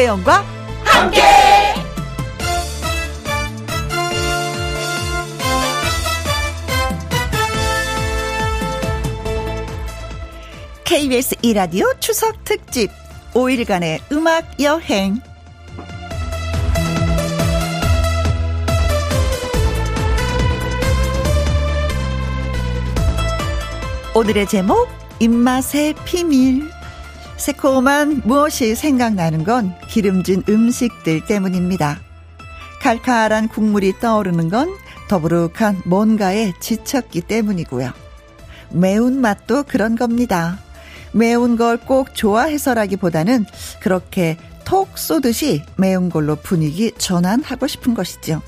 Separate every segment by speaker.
Speaker 1: 김혜영과 함께. KBS 이라디오 추석 특집 5일간의 음악 여행. 오늘의 제목 입맛의 비밀. 새콤한 무엇이 생각나는 건 기름진 음식들 때문입니다. 칼칼한 국물이 떠오르는 건 더부룩한 뭔가에 지쳤기 때문이고요. 매운맛도 그런 겁니다. 매운 걸 꼭 좋아해서라기보다는 그렇게 톡 쏘듯이 매운 걸로 분위기 전환하고 싶은 것이죠.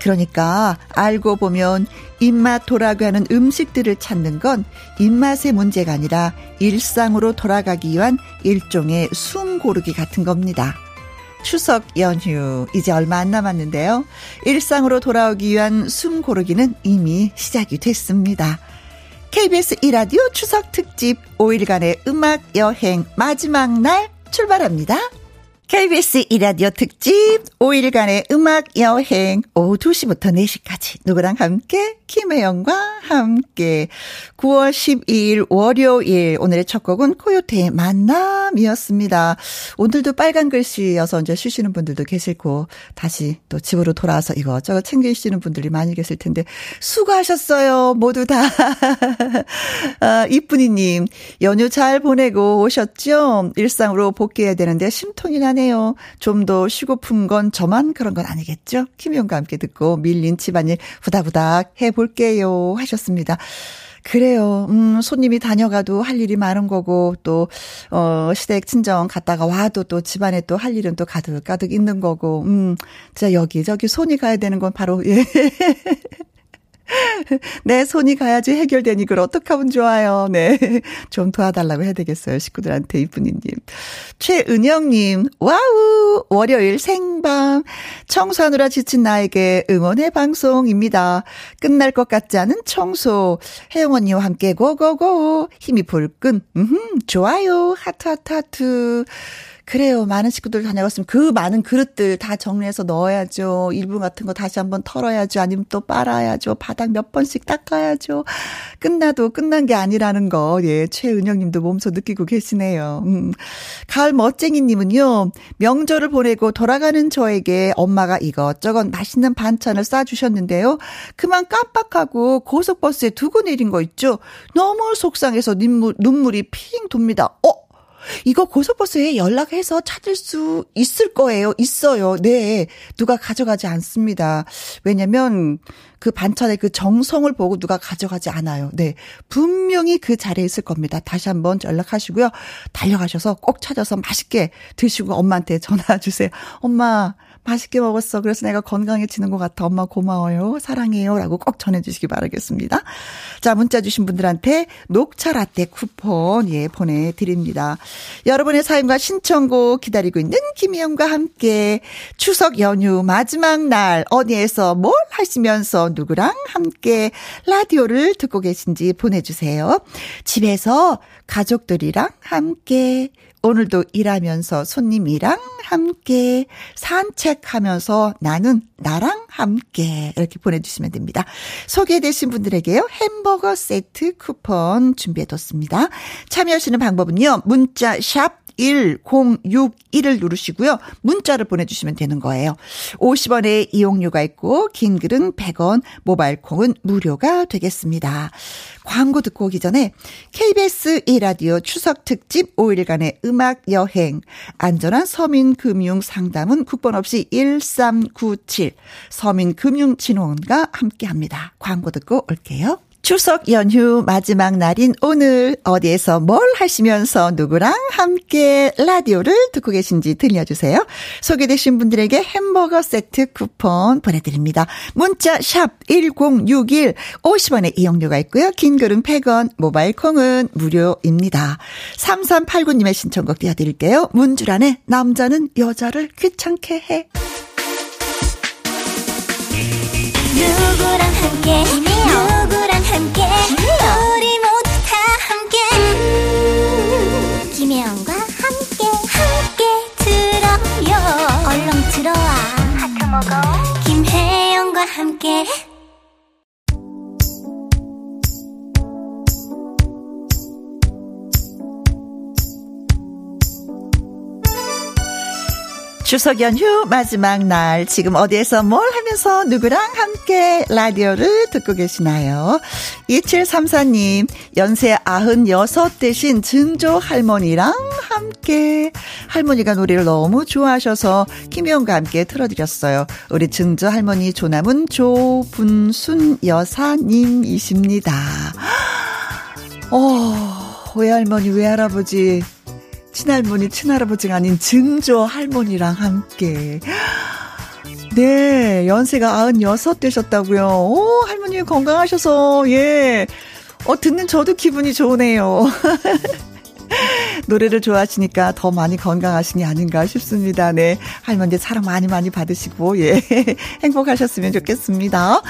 Speaker 1: 그러니까 알고 보면 입맛 돌아가는 음식들을 찾는 건 입맛의 문제가 아니라 일상으로 돌아가기 위한 일종의 숨 고르기 같은 겁니다. 추석 연휴 이제 얼마 안 남았는데요. 일상으로 돌아오기 위한 숨 고르기는 이미 시작이 됐습니다. KBS 이라디오 추석 특집 5일간의 음악 여행 마지막 날 출발합니다. KBS 이라디오 특집 5일간의 음악 여행 오후 2시부터 4시까지 누구랑 함께 김혜영과 함께 9월 12일 월요일 오늘의 첫 곡은 코요태의 만남이었습니다. 오늘도 빨간 글씨여서 이제 쉬시는 분들도 계실 고 다시 또 집으로 돌아와서 이것저것 챙기시는 분들이 많이 계실 텐데 수고하셨어요. 모두 다. 아, 이쁜이님 연휴 잘 보내고 오셨죠? 일상으로 복귀해야 되는데 심통이 나네 요. 좀 더 쉬고픈 건 저만 그런 건 아니겠죠? 김용과 함께 듣고 밀린 집안일 후다후닥 해보 볼게요. 하셨습니다. 그래요. 음, 손님이 다녀가도 할 일이 많은 거고, 또, 어, 시댁 친정 갔다가 와도 또 집안에 또 할 일은 또 가득가득 있는 거고, 음, 진짜 여기저기 손이 가야 되는 건 바로, 예. 내 손이 가야지 해결되니 그걸 어떡하면 좋아요. 네. 좀 도와달라고 해야 되겠어요. 식구들한테 이쁜이님. 최은영님, 와우! 월요일 생방. 청소하느라 지친 나에게 응원의 방송입니다. 끝날 것 같지 않은 청소. 혜영 언니와 함께 고고고. 힘이 불끈. 음, 좋아요. 하트, 하트, 하트. 그래요. 많은 식구들 다녀갔으면 그 많은 그릇들 다 정리해서 넣어야죠. 일부 같은 거 다시 한번 털어야죠. 아니면 또 빨아야죠. 바닥 몇 번씩 닦아야죠. 끝나도 끝난 게 아니라는 거, 예, 최은영 님도 몸소 느끼고 계시네요. 음. 가을 멋쟁이 님은요, 명절을 보내고 돌아가는 저에게 엄마가 이것저것 맛있는 반찬을 싸주셨는데요. 그만 깜빡하고 고속버스에 두고 내린 거 있죠? 너무 속상해서 눈물, 눈물이 핑 돕니다. 어? 이거 고속버스에 연락해서 찾을 수 있을 거예요. 있어요. 네. 누가 가져가지 않습니다. 왜냐면 그 반찬의 그 정성을 보고 누가 가져가지 않아요. 네. 분명히 그 자리에 있을 겁니다. 다시 한번 연락하시고요. 달려가셔서 꼭 찾아서 맛있게 드시고 엄마한테 전화 주세요. 엄마, 맛있게 먹었어. 그래서 내가 건강해지는 것 같아. 엄마 고마워요. 사랑해요. 라고 꼭 전해주시기 바라겠습니다. 자, 문자 주신 분들한테 녹차 라떼 쿠폰, 예, 보내드립니다. 여러분의 사연과 신청곡 기다리고 있는 김희영과 함께 추석 연휴 마지막 날 어디에서 뭘 하시면서 누구랑 함께 라디오를 듣고 계신지 보내주세요. 집에서 가족들이랑 함께 오늘도 일하면서 손님이랑 함께 산책하면서 나는 나랑 함께 이렇게 보내주시면 됩니다. 소개되신 분들에게요 햄버거 세트 쿠폰 준비해뒀습니다. 참여하시는 방법은요 문자 샵 1061을 누르시고요. 문자를 보내주시면 되는 거예요. 50원의 이용료가 있고 긴 글은 100원, 모바일 콩은 무료가 되겠습니다. 광고 듣고 오기 전에 KBS 1라디오 추석 특집 5일간의 음악 여행 안전한 서민 금융 상담은 국번 없이 1397 서민 금융 진흥원과 함께합니다. 광고 듣고 올게요. 추석 연휴 마지막 날인 오늘 어디에서 뭘 하시면서 누구랑 함께 라디오를 듣고 계신지 들려주세요. 소개되신 분들에게 햄버거 세트 쿠폰 보내드립니다. 문자 샵 1061, 50원의 이용료가 있고요. 긴 글은 100원, 모바일 콩은 무료입니다. 3389님의 신청곡 띄워드릴게요. 문주란의 남자는 여자를 귀찮게 해. 누구랑 함께 추석 연휴 마지막 날 지금 어디에서 뭘 하면서 누구랑 함께 라디오를 듣고 계시나요? 2734님 연세 96 대신 증조 할머니랑 함께 할머니가 노래를 너무 좋아하셔서 김혜영과 함께 틀어드렸어요. 우리 증조 할머니 조남은 조분순 여사님이십니다. 어, 외할머니 외할아버지 친할머니, 친할아버지가 아닌 증조 할머니랑 함께. 네, 연세가 96 되셨다고요. 오, 할머니 건강하셔서, 예. 어, 듣는 저도 기분이 좋으네요. 노래를 좋아하시니까 더 많이 건강하시니 아닌가 싶습니다. 네. 할머니 사랑 많이 많이 받으시고, 예. 행복하셨으면 좋겠습니다.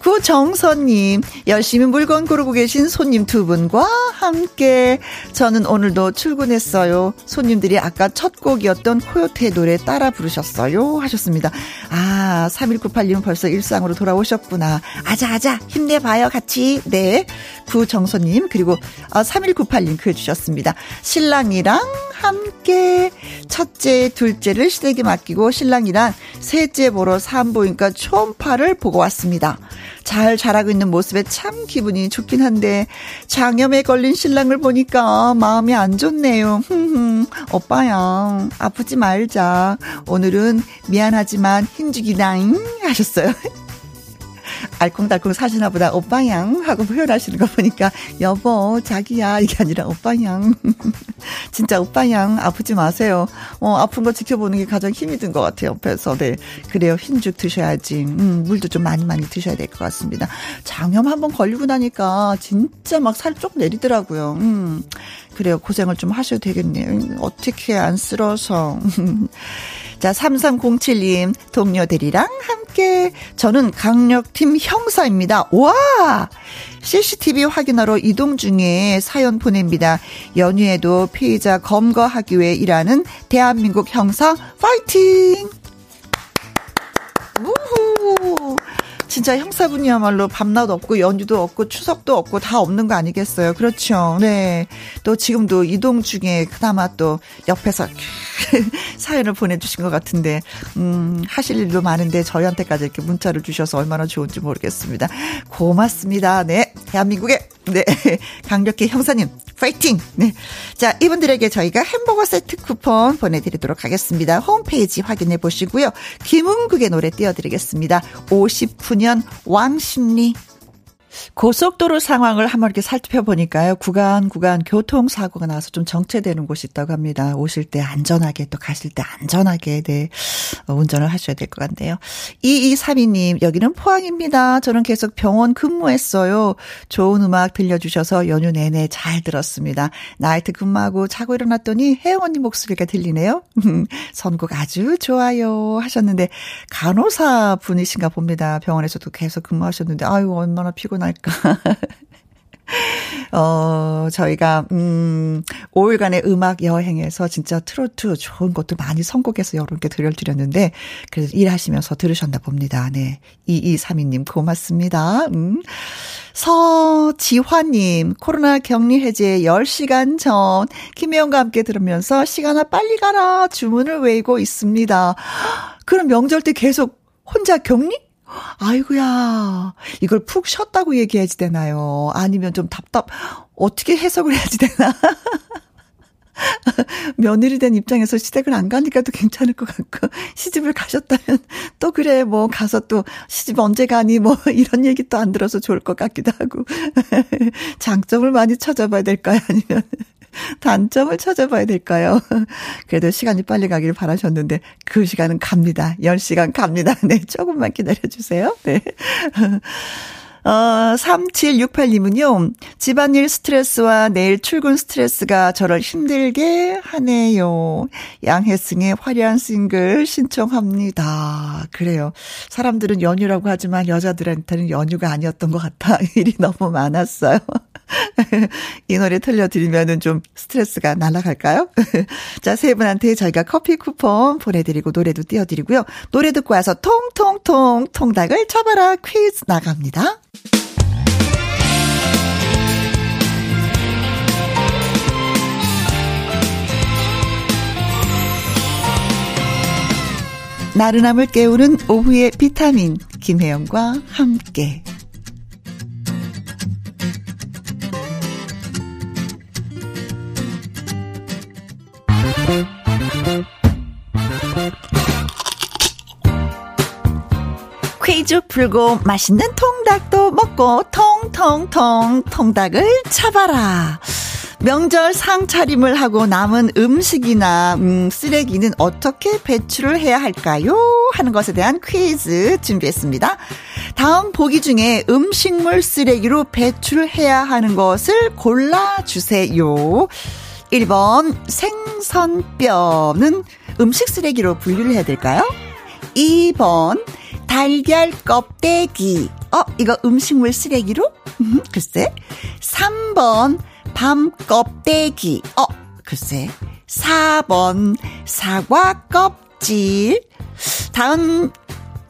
Speaker 1: 구정선님, 열심히 물건 고르고 계신 손님 두 분과 함께 저는 오늘도 출근했어요. 손님들이 아까 첫 곡이었던 코요태 노래 따라 부르셨어요. 하셨습니다. 아, 3198님 벌써 일상으로 돌아오셨구나. 아자아자, 힘내봐요, 같이. 네. 구정선님, 그리고 3198님 아, 글 주셨습니다. 신랑이랑 함께 첫째, 둘째를 시댁에 맡기고 신랑이랑 셋째 보러 산부인과 초음파를 보고 왔습니다. 잘 자라고 있는 모습에 참 기분이 좋긴 한데 장염에 걸린 신랑을 보니까 마음이 안 좋네요. 오빠야 아프지 말자. 오늘은 미안하지만 힘주기다잉 하셨어요. 알콩달콩 사시나 보다. 오빠양 하고 표현하시는 거 보니까 여보 자기야. 이게 아니라 오빠양 진짜 오빠양 아프지 마세요. 어 아픈 거 지켜보는 게 가장 힘이 든 것 같아요 옆에서. 네. 그래요. 흰죽 드셔야지. 음 물도 좀 많이 많이 드셔야 될 것 같습니다. 장염 한번 걸리고 나니까 진짜 막 살 쪽 내리더라고요. 음. 그래요. 고생을 좀 하셔도 되겠네요. 어떻게 안쓰러워서 자, 3307님, 동료들이랑 함께, 저는 강력팀 형사입니다. 와! CCTV 확인하러 이동 중에 사연 보냅니다. 연휴에도 피의자 검거하기 위해 일하는 대한민국 형사, 파이팅! 우후! 진짜 형사분이야말로 밤낮 없고 연휴도 없고 추석도 없고 다 없는 거 아니겠어요? 그렇죠. 네. 또 지금도 이동 중에 그나마 또 옆에서 사연을 보내주신 것 같은데, 음, 하실 일도 많은데 저희한테까지 이렇게 문자를 주셔서 얼마나 좋은지 모르겠습니다. 고맙습니다. 네. 대한민국의, 네. 강력히 형사님, 파이팅! 네. 자, 이분들에게 저희가 햄버거 세트 쿠폰 보내드리도록 하겠습니다. 홈페이지 확인해 보시고요. 김은국의 노래 띄워드리겠습니다. 59년 왕십리. 고속도로 상황을 한번 이렇게 살펴보니까요. 구간 구간 교통사고가 나서 좀 정체되는 곳이 있다고 합니다. 오실 때 안전하게 또 가실 때 안전하게 네 어, 운전을 하셔야 될 것 같네요. 2232님 여기는 포항입니다. 저는 계속 병원 근무했어요. 좋은 음악 들려주셔서 연휴 내내 잘 들었습니다. 나이트 근무하고 자고 일어났더니 혜영 언니 목소리가 들리네요. 선곡 아주 좋아요 하셨는데 간호사 분이신가 봅니다. 병원에서도 계속 근무하셨는데 아유 얼마나 피곤 할까. 어, 저희가, 음, 5일간의 음악 여행에서 진짜 트로트 좋은 것도 많이 선곡해서 여러분께 들려드렸는데, 그래서 일하시면서 들으셨나 봅니다. 네. 2232님, 고맙습니다. 음. 서지화님, 코로나 격리 해제 10시간 전, 김혜영과 함께 들으면서 시간아 빨리 가라 주문을 외우고 있습니다. 그럼 명절 때 계속 혼자 격리? 아이고야. 이걸 푹 쉬었다고 얘기해야지 되나요? 아니면 좀 답답, 어떻게 해석을 해야지 되나? 며느리 된 입장에서 시댁을 안 가니까 또 괜찮을 것 같고, 시집을 가셨다면, 또 그래, 뭐, 가서 또, 시집 언제 가니, 뭐, 이런 얘기 또 안 들어서 좋을 것 같기도 하고, 장점을 많이 찾아봐야 될까요? 아니면, 단점을 찾아봐야 될까요? 그래도 시간이 빨리 가기를 바라셨는데 그 시간은 갑니다. 10시간 갑니다. 네, 조금만 기다려주세요. 네. 어, 3768님은요, 집안일 스트레스와 내일 출근 스트레스가 저를 힘들게 하네요. 양혜승의 화려한 싱글 신청합니다. 그래요. 사람들은 연휴라고 하지만 여자들한테는 연휴가 아니었던 것 같아. 일이 너무 많았어요. 이 노래 틀려드리면은 좀 스트레스가 날아갈까요? 자, 세 분한테 저희가 커피 쿠폰 보내드리고 노래도 띄워드리고요. 노래 듣고 와서 통통통 통닭을 쳐봐라 퀴즈 나갑니다. 나른함을 깨우는 오후의 비타민 김혜영과 함께 퀴즈 풀고 맛있는 통닭도 먹고 통통통 통닭을 잡아라. 명절 상차림을 하고 남은 음식이나 음, 쓰레기는 어떻게 배출을 해야 할까요? 하는 것에 대한 퀴즈 준비했습니다. 다음 보기 중에 음식물 쓰레기로 배출해야 하는 것을 골라주세요. 1번 생선뼈는 음식 쓰레기로 분류를 해야 될까요? 2번 달걀 껍데기. 어, 이거 음식물 쓰레기로? 글쎄. 3번 밤 껍데기. 어, 글쎄. 4번 사과 껍질. 다음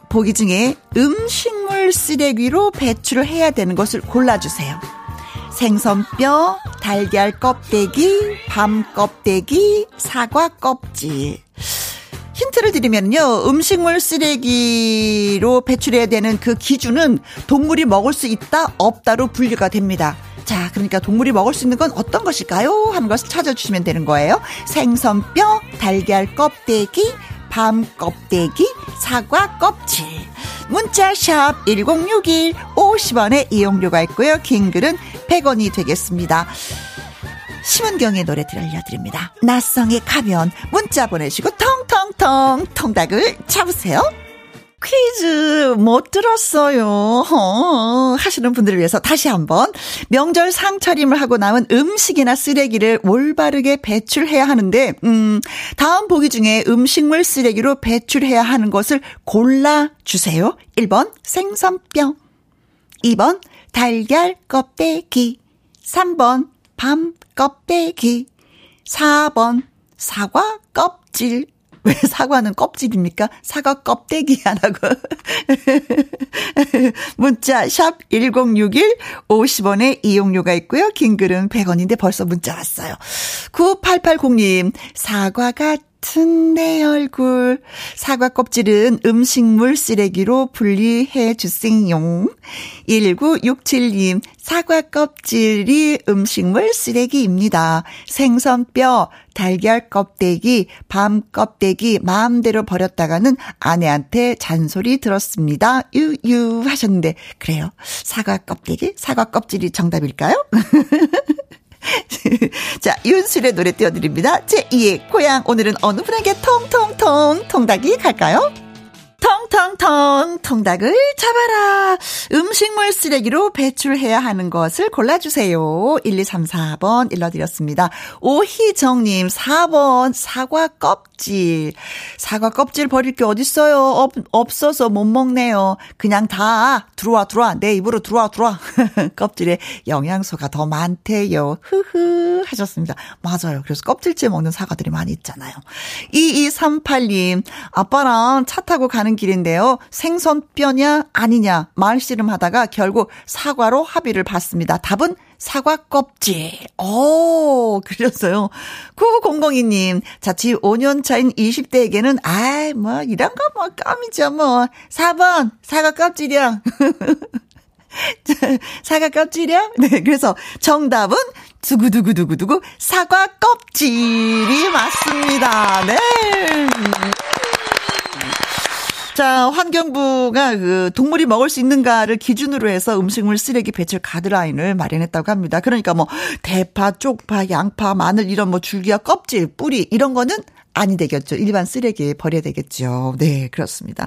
Speaker 1: 보기 중에 음식물 쓰레기로 배출을 해야 되는 것을 골라주세요. 생선뼈, 달걀 껍데기, 밤 껍데기, 사과 껍질. 힌트를 드리면요. 음식물 쓰레기로 배출해야 되는 그 기준은 동물이 먹을 수 있다, 없다로 분류가 됩니다. 자, 그러니까 동물이 먹을 수 있는 건 어떤 것일까요? 하는 것을 찾아주시면 되는 거예요. 생선뼈, 달걀 껍데기, 밤 껍데기, 사과 껍질. 문자샵 1061 50원의 이용료가 있고요. 긴 글은 100원이 되겠습니다. 심은경의 노래 들려드립니다. 낯성의 가면 문자 보내시고 텅 텅텅 통닭을 잡으세요. 퀴즈 못 들었어요. 어, 하시는 분들을 위해서 다시 한번 명절 상차림을 하고 남은 음식이나 쓰레기를 올바르게 배출해야 하는데 음, 다음 보기 중에 음식물 쓰레기로 배출해야 하는 것을 골라 주세요. 1번 생선뼈 2번 달걀 껍데기 3번 밤 껍데기 4번 사과 껍질 왜 사과는 껍질입니까? 사과 껍데기 하나고. 문자 샵 1061 50원의 이용료가 있고요. 긴 글은 100원인데 벌써 문자 왔어요. 9880님 사과가 같은 내 얼굴. 사과 껍질은 음식물 쓰레기로 분리해 주세요. 1967님, 사과 껍질이 음식물 쓰레기입니다. 생선뼈, 달걀 껍데기, 밤 껍데기 마음대로 버렸다가는 아내한테 잔소리 들었습니다. 유유 하셨는데 그래요. 사과 껍데기, 사과 껍질이 정답일까요? 자, 윤술의 노래 띄워드립니다. 제2의 고향. 오늘은 어느 분에게 통통통 통닭이 갈까요? 텅텅텅 통닭을 잡아라. 음식물 쓰레기로 배출해야 하는 것을 골라주세요. 1, 2, 3, 4번 일러드렸습니다. 오희정님 4번 사과 껍질. 사과 껍질 버릴 게 어딨어요. 없, 없어서 못 먹네요. 그냥 다 들어와 들어와 내 입으로 들어와 들어와. 껍질에 영양소가 더 많대요. 흐흐 하셨습니다. 맞아요. 그래서 껍질째 먹는 사과들이 많이 있잖아요. 2238님 아빠랑 차 타고 가는 가는 길인데요. 생선뼈냐 아니냐 말씨름 하다가 결국 사과로 합의를 봤습니다. 답은 사과 껍질. 오, 그러셨어요. 9902님, 자취 5년 차인 20대에게는, 아이, 뭐, 이런 거 뭐, 껌이죠, 뭐. 4번, 사과 껍질이야. 사과 껍질이야? 네, 그래서 정답은 두구두구두구두구 사과 껍질이 맞습니다. 네. 자, 환경부가 그 동물이 먹을 수 있는가를 기준으로 해서 음식물 쓰레기 배출 가드라인을 마련했다고 합니다. 그러니까 뭐 대파, 쪽파, 양파, 마늘 이런 뭐 줄기와 껍질, 뿌리 이런 거는 아니 되겠죠. 일반 쓰레기에 버려야 되겠죠. 네, 그렇습니다.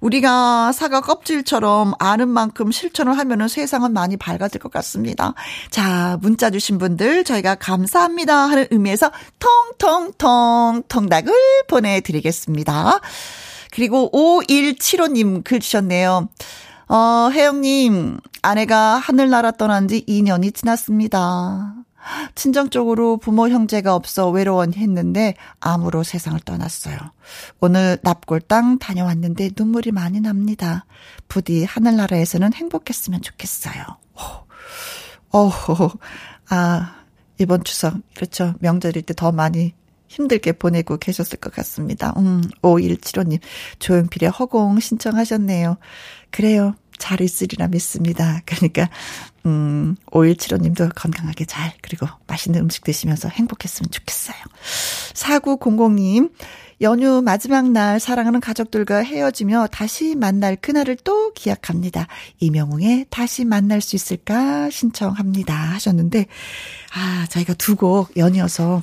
Speaker 1: 우리가 사과 껍질처럼 아는 만큼 실천을 하면은 세상은 많이 밝아질 것 같습니다. 자, 문자 주신 분들 저희가 감사합니다 하는 의미에서 통통통 통닭을 보내드리겠습니다. 그리고 5175님 글 주셨네요. 어, 혜영님, 아내가 하늘나라 떠난 지 2년이 지났습니다. 친정 쪽으로 부모 형제가 없어 외로워했는데 암으로 세상을 떠났어요. 오늘 납골당 다녀왔는데 눈물이 많이 납니다. 부디 하늘나라에서는 행복했으면 좋겠어요. 어, 아, 이번 추석, 그렇죠. 명절일 때 더 많이 힘들게 보내고 계셨을 것 같습니다. 음, 5175님, 조용필의 허공 신청하셨네요. 그래요. 잘 있으리라 믿습니다. 그러니까, 음, 5175님도 건강하게 잘, 그리고 맛있는 음식 드시면서 행복했으면 좋겠어요. 4900님, 연휴 마지막 날 사랑하는 가족들과 헤어지며 다시 만날 그날을 또 기약합니다. 이명웅의 다시 만날 수 있을까 신청합니다. 하셨는데, 아, 저희가 두 곡 연이어서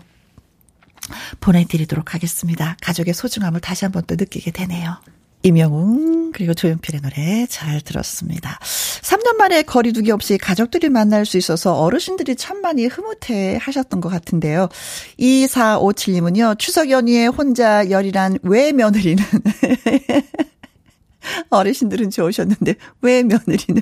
Speaker 1: 보내드리도록 하겠습니다. 가족의 소중함을 다시 한 번 또 느끼게 되네요. 이명웅 그리고 조연필의 노래 잘 들었습니다. 3년 만에 거리두기 없이 가족들이 만날 수 있어서 어르신들이 참 많이 흐뭇해 하셨던 것 같은데요. 2457님은요. 추석 연휴에 혼자 열일한 외며느리는 어르신들은 좋으셨는데 외며느리는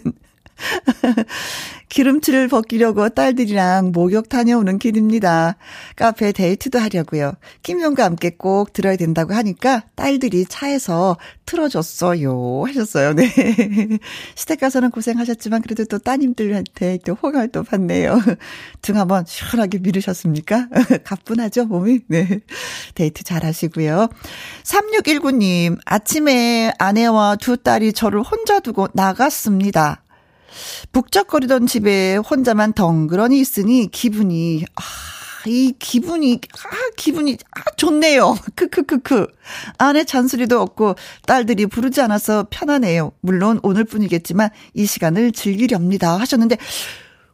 Speaker 1: 기름칠을 벗기려고 딸들이랑 목욕 다녀오는 길입니다. 카페 데이트도 하려고요. 김용과 함께 꼭 들어야 된다고 하니까 딸들이 차에서 틀어줬어요. 하셨어요. 네. 시댁 가서는 고생하셨지만 그래도 또 따님들한테 또 호감을 또 받네요. 등 한번 시원하게 미르셨습니까? 가뿐하죠, 몸이? 네. 데이트 잘 하시고요. 3619님, 아침에 아내와 두 딸이 저를 혼자 두고 나갔습니다. 북적거리던 집에 혼자만 덩그러니 있으니 기분이 아, 이 기분이 아 기분이 아 좋네요. 크크크크. 아내 잔소리도 없고 딸들이 부르지 않아서 편하네요. 물론 오늘뿐이겠지만 이 시간을 즐기렵니다 하셨는데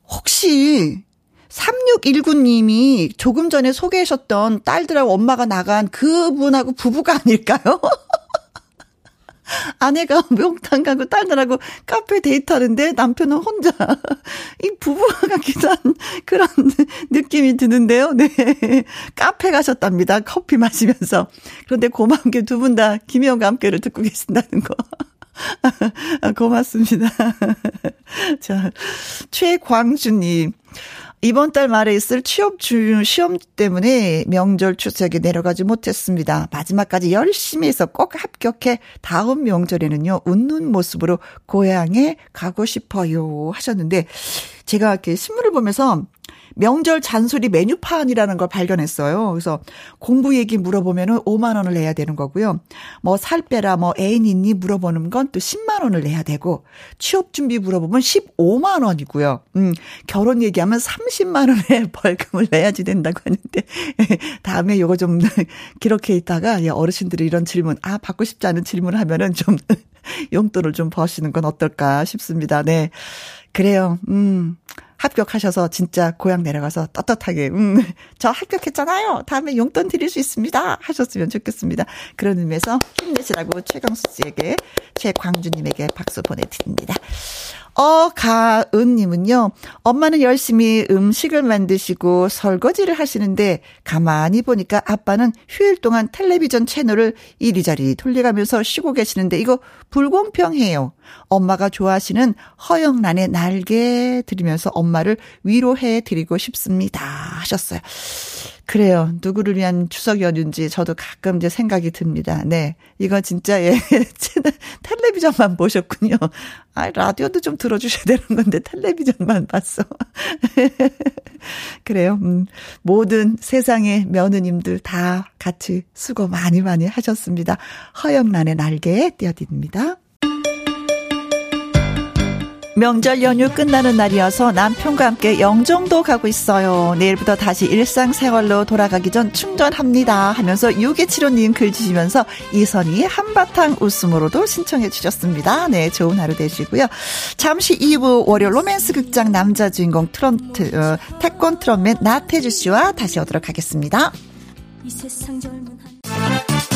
Speaker 1: 혹시 3619님이 조금 전에 소개하셨던 딸들하고 엄마가 나간 그분하고 부부가 아닐까요? 아내가 명탕 가고 딸들하고 카페 데이트하는데 남편은 혼자 이 부부가 같기도 한 그런 느낌이 드는데요. 네. 카페 가셨답니다. 커피 마시면서. 그런데 고마운 게 두 분 다 김혜영과 함께를 듣고 계신다는 거. 고맙습니다. 자, 최광주님. 이번 달 말에 있을 취업 주 시험 때문에 명절 추석에 내려가지 못했습니다. 마지막까지 열심히 해서 꼭 합격해 다음 명절에는요 웃는 모습으로 고향에 가고 싶어요 하셨는데 제가 이렇게 신문을 보면서 명절 잔소리 메뉴판이라는 걸 발견했어요. 그래서 공부 얘기 물어보면은 5만 원을 내야 되는 거고요. 뭐 살 빼라 뭐 애인 있니 물어보는 건 또 10만 원을 내야 되고 취업 준비 물어보면 15만 원이고요. 음, 결혼 얘기하면 30만 원의 벌금을 내야지 된다고 하는데 다음에 요거 좀 기록해 있다가 어르신들이 이런 질문 아 받고 싶지 않은 질문을 하면은 좀 용돈을 좀 버시는 건 어떨까 싶습니다. 네. 그래요. 음. 합격하셔서 진짜 고향 내려가서 떳떳하게 음, 저 합격했잖아요. 다음에 용돈 드릴 수 있습니다. 하셨으면 좋겠습니다. 그런 의미에서 힘내시라고 최강수 씨에게 최광주님에게 박수 보내드립니다. 어가은님은요, 엄마는 열심히 음식을 만드시고 설거지를 하시는데, 가만히 보니까 아빠는 휴일 동안 텔레비전 채널을 이리저리 돌려가면서 쉬고 계시는데, 이거 불공평해요. 엄마가 좋아하시는 허영란의 날개 들으면서 엄마를 위로해 드리고 싶습니다. 하셨어요. 그래요. 누구를 위한 추석 연휴인지 저도 가끔 이제 생각이 듭니다. 네. 이건 진짜 예. 텔레비전만 보셨군요. 아, 라디오도 좀 들 어주셔야 되는 건데 텔레비전만 봤어. 그래요. 음, 모든 세상의 며느님들 다 같이 수고 많이 많이 하셨습니다. 허영란의 날개 띄워드립니다. 명절 연휴 끝나는 날이어서 남편과 함께 영종도 가고 있어요. 내일부터 다시 일상생활로 돌아가기 전 충전합니다. 하면서 6275님 글 주시면서 이선희 한바탕 웃음으로도 신청해 주셨습니다. 네, 좋은 하루 되시고요. 잠시 2부 월요 로맨스 극장 남자 주인공 트럼트, 어, 태권 트럼맨 나태주 씨와 다시 오도록 하겠습니다. 이 세상 한...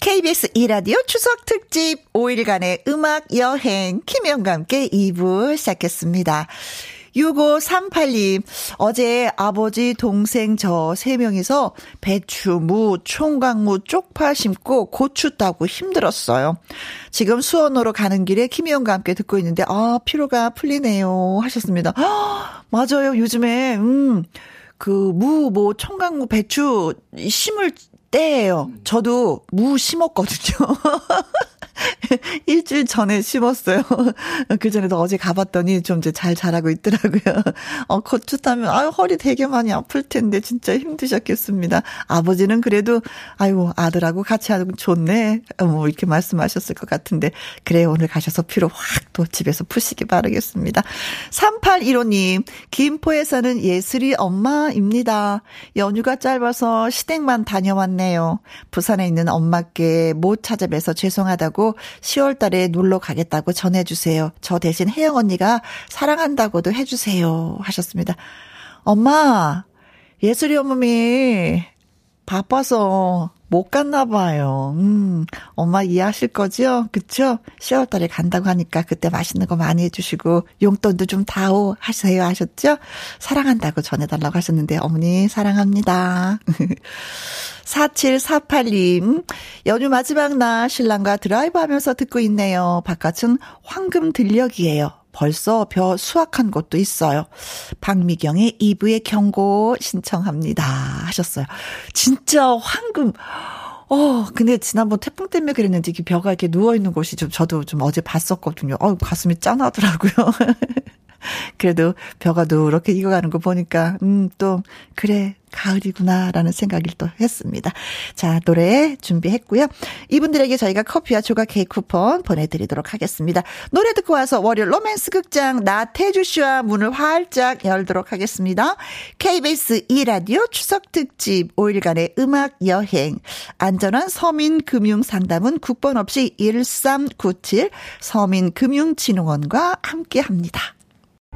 Speaker 1: KBS 이라디오 추석 특집 5일간의 음악 여행 김혜영과 함께 2부 시작했습니다. 6538님, 어제 아버지, 동생 저 세 명이서 배추, 무, 총각무, 쪽파 심고 고추 따고 힘들었어요. 지금 수원으로 가는 길에 김희영과 함께 듣고 있는데, 아, 피로가 풀리네요. 하셨습니다. 아, 맞아요. 요즘에, 음, 그, 무, 뭐, 총각무, 배추, 심을 때예요. 저도 무 심었거든요. 일주일 전에 심었어요. 그 전에도 어제 가봤더니 좀 이제 잘 자라고 있더라고요. 어, 고추 따면, 아유, 허리 되게 많이 아플 텐데, 진짜 힘드셨겠습니다. 아버지는 그래도, 아이고, 아들하고 같이 하고 좋네. 뭐, 이렇게 말씀하셨을 것 같은데, 그래, 오늘 가셔서 피로 확 또 집에서 푸시기 바라겠습니다. 3815님, 김포에 사는 예슬이 엄마입니다. 연휴가 짧아서 시댁만 다녀왔네요. 부산에 있는 엄마께 못 찾아뵈서 죄송하다고 10월 달에 놀러 가겠다고 전해주세요. 저 대신 혜영 언니가 사랑한다고도 해주세요. 하셨습니다. 엄마, 예술이 어머니, 바빠서 못 갔나 봐요. 음, 엄마 이해하실 거죠? 그쵸? 10월 달에 간다고 하니까 그때 맛있는 거 많이 해주시고, 용돈도 좀 다오 하세요 하셨죠? 사랑한다고 전해달라고 하셨는데, 어머니 사랑합니다. 4748님, 연휴 마지막 날 신랑과 드라이브 하면서 듣고 있네요. 바깥은 황금 들녘이에요. 벌써 벼 수확한 곳도 있어요. 박미경의 2부의 경고 신청합니다. 하셨어요. 진짜 황금. 어, 근데 지난번 태풍 때문에 그랬는지 벼가 이렇게 누워있는 곳이 좀 저도 좀 어제 봤었거든요. 어, 가슴이 짠하더라고요. 그래도 벼가 누렇게 익어가는 거 보니까, 음, 또, 그래, 가을이구나라는 생각을 또 했습니다. 자, 노래 준비했고요. 이분들에게 저희가 커피와 조각 케이크 쿠폰 보내드리도록 하겠습니다. 노래 듣고 와서 월요일 로맨스 극장 나태주 씨와 문을 활짝 열도록 하겠습니다. KBS 2라디오 추석 특집 5일간의 음악 여행 안전한 서민금융상담은 국번 없이 1397 서민금융진흥원과 함께 합니다.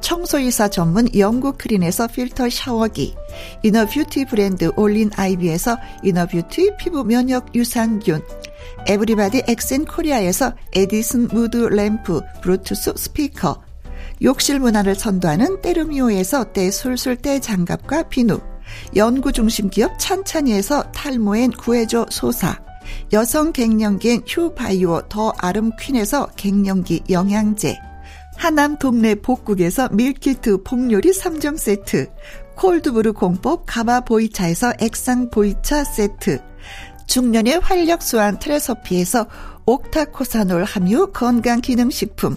Speaker 1: 청소이사 전문 영국 크린에서 필터 샤워기, inner beauty 브랜드 올린 아이비에서 inner beauty 피부 면역 유산균, 에브리바디 엑센 코리아에서 에디슨 무드 램프 블루투스 스피커, 욕실 문화를 선도하는 때르미오에서 때술술 때장갑과 비누, 연구중심 기업 찬찬이에서 탈모엔 구해줘 소사, 여성 갱년기엔 휴바이오 더 아름 퀸에서 갱년기 영양제, 하남 동네 복국에서 밀키트 복요리 3종 세트, 콜드브루 공법 가마 보이차에서 액상 보이차 세트, 중년의 활력 수한 트레서피에서 옥타코사놀 함유 건강기능식품,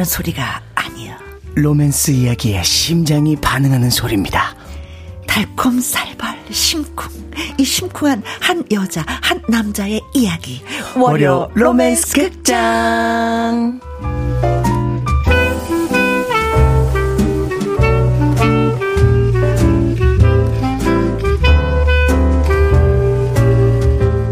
Speaker 1: 나는 소리가 아니야.
Speaker 2: 로맨스 이야기에 심장이 반응하는 소리입니다.
Speaker 1: 달콤 살벌 심쿵 이 심쿵한 한 여자 한 남자의 이야기
Speaker 2: 월요 로맨스 극장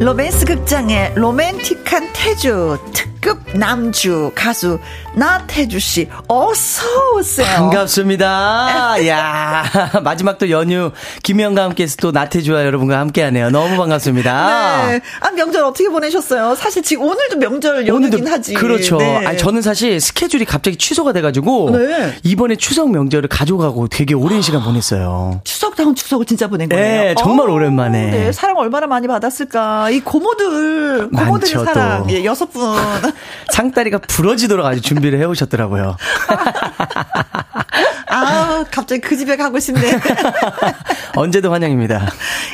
Speaker 1: 로맨스 극장의 로맨틱한 태주 특 B급 남주 가수 나태주 씨 어서 오세요.
Speaker 3: 반갑습니다. 야 마지막 또 연휴 김영과 함께해서 또 나태주와 여러분과 함께하네요. 너무 반갑습니다.
Speaker 1: 네. 아 명절 어떻게 보내셨어요? 사실 지금 오늘도 명절 연휴긴 하지.
Speaker 3: 그렇죠.
Speaker 1: 네.
Speaker 3: 아니, 저는 사실 스케줄이 갑자기 취소가 돼가지고
Speaker 1: 네.
Speaker 3: 이번에 추석 명절을 가져가고 되게 오랜 시간 보냈어요.
Speaker 1: 추석다운 추석을 진짜 보낸 거예요.
Speaker 3: 네, 정말
Speaker 1: 어,
Speaker 3: 오랜만에.
Speaker 1: 네, 사랑 얼마나 많이 받았을까. 이 고모들, 고모들의
Speaker 3: 많죠,
Speaker 1: 사랑.
Speaker 3: 또.
Speaker 1: 예, 여섯 분.
Speaker 3: 상다리가 부러지도록 아주 준비 를 해오셨더라고요.
Speaker 1: 아 갑자기 그 집에 가고 싶네.
Speaker 3: 언제도 환영입니다.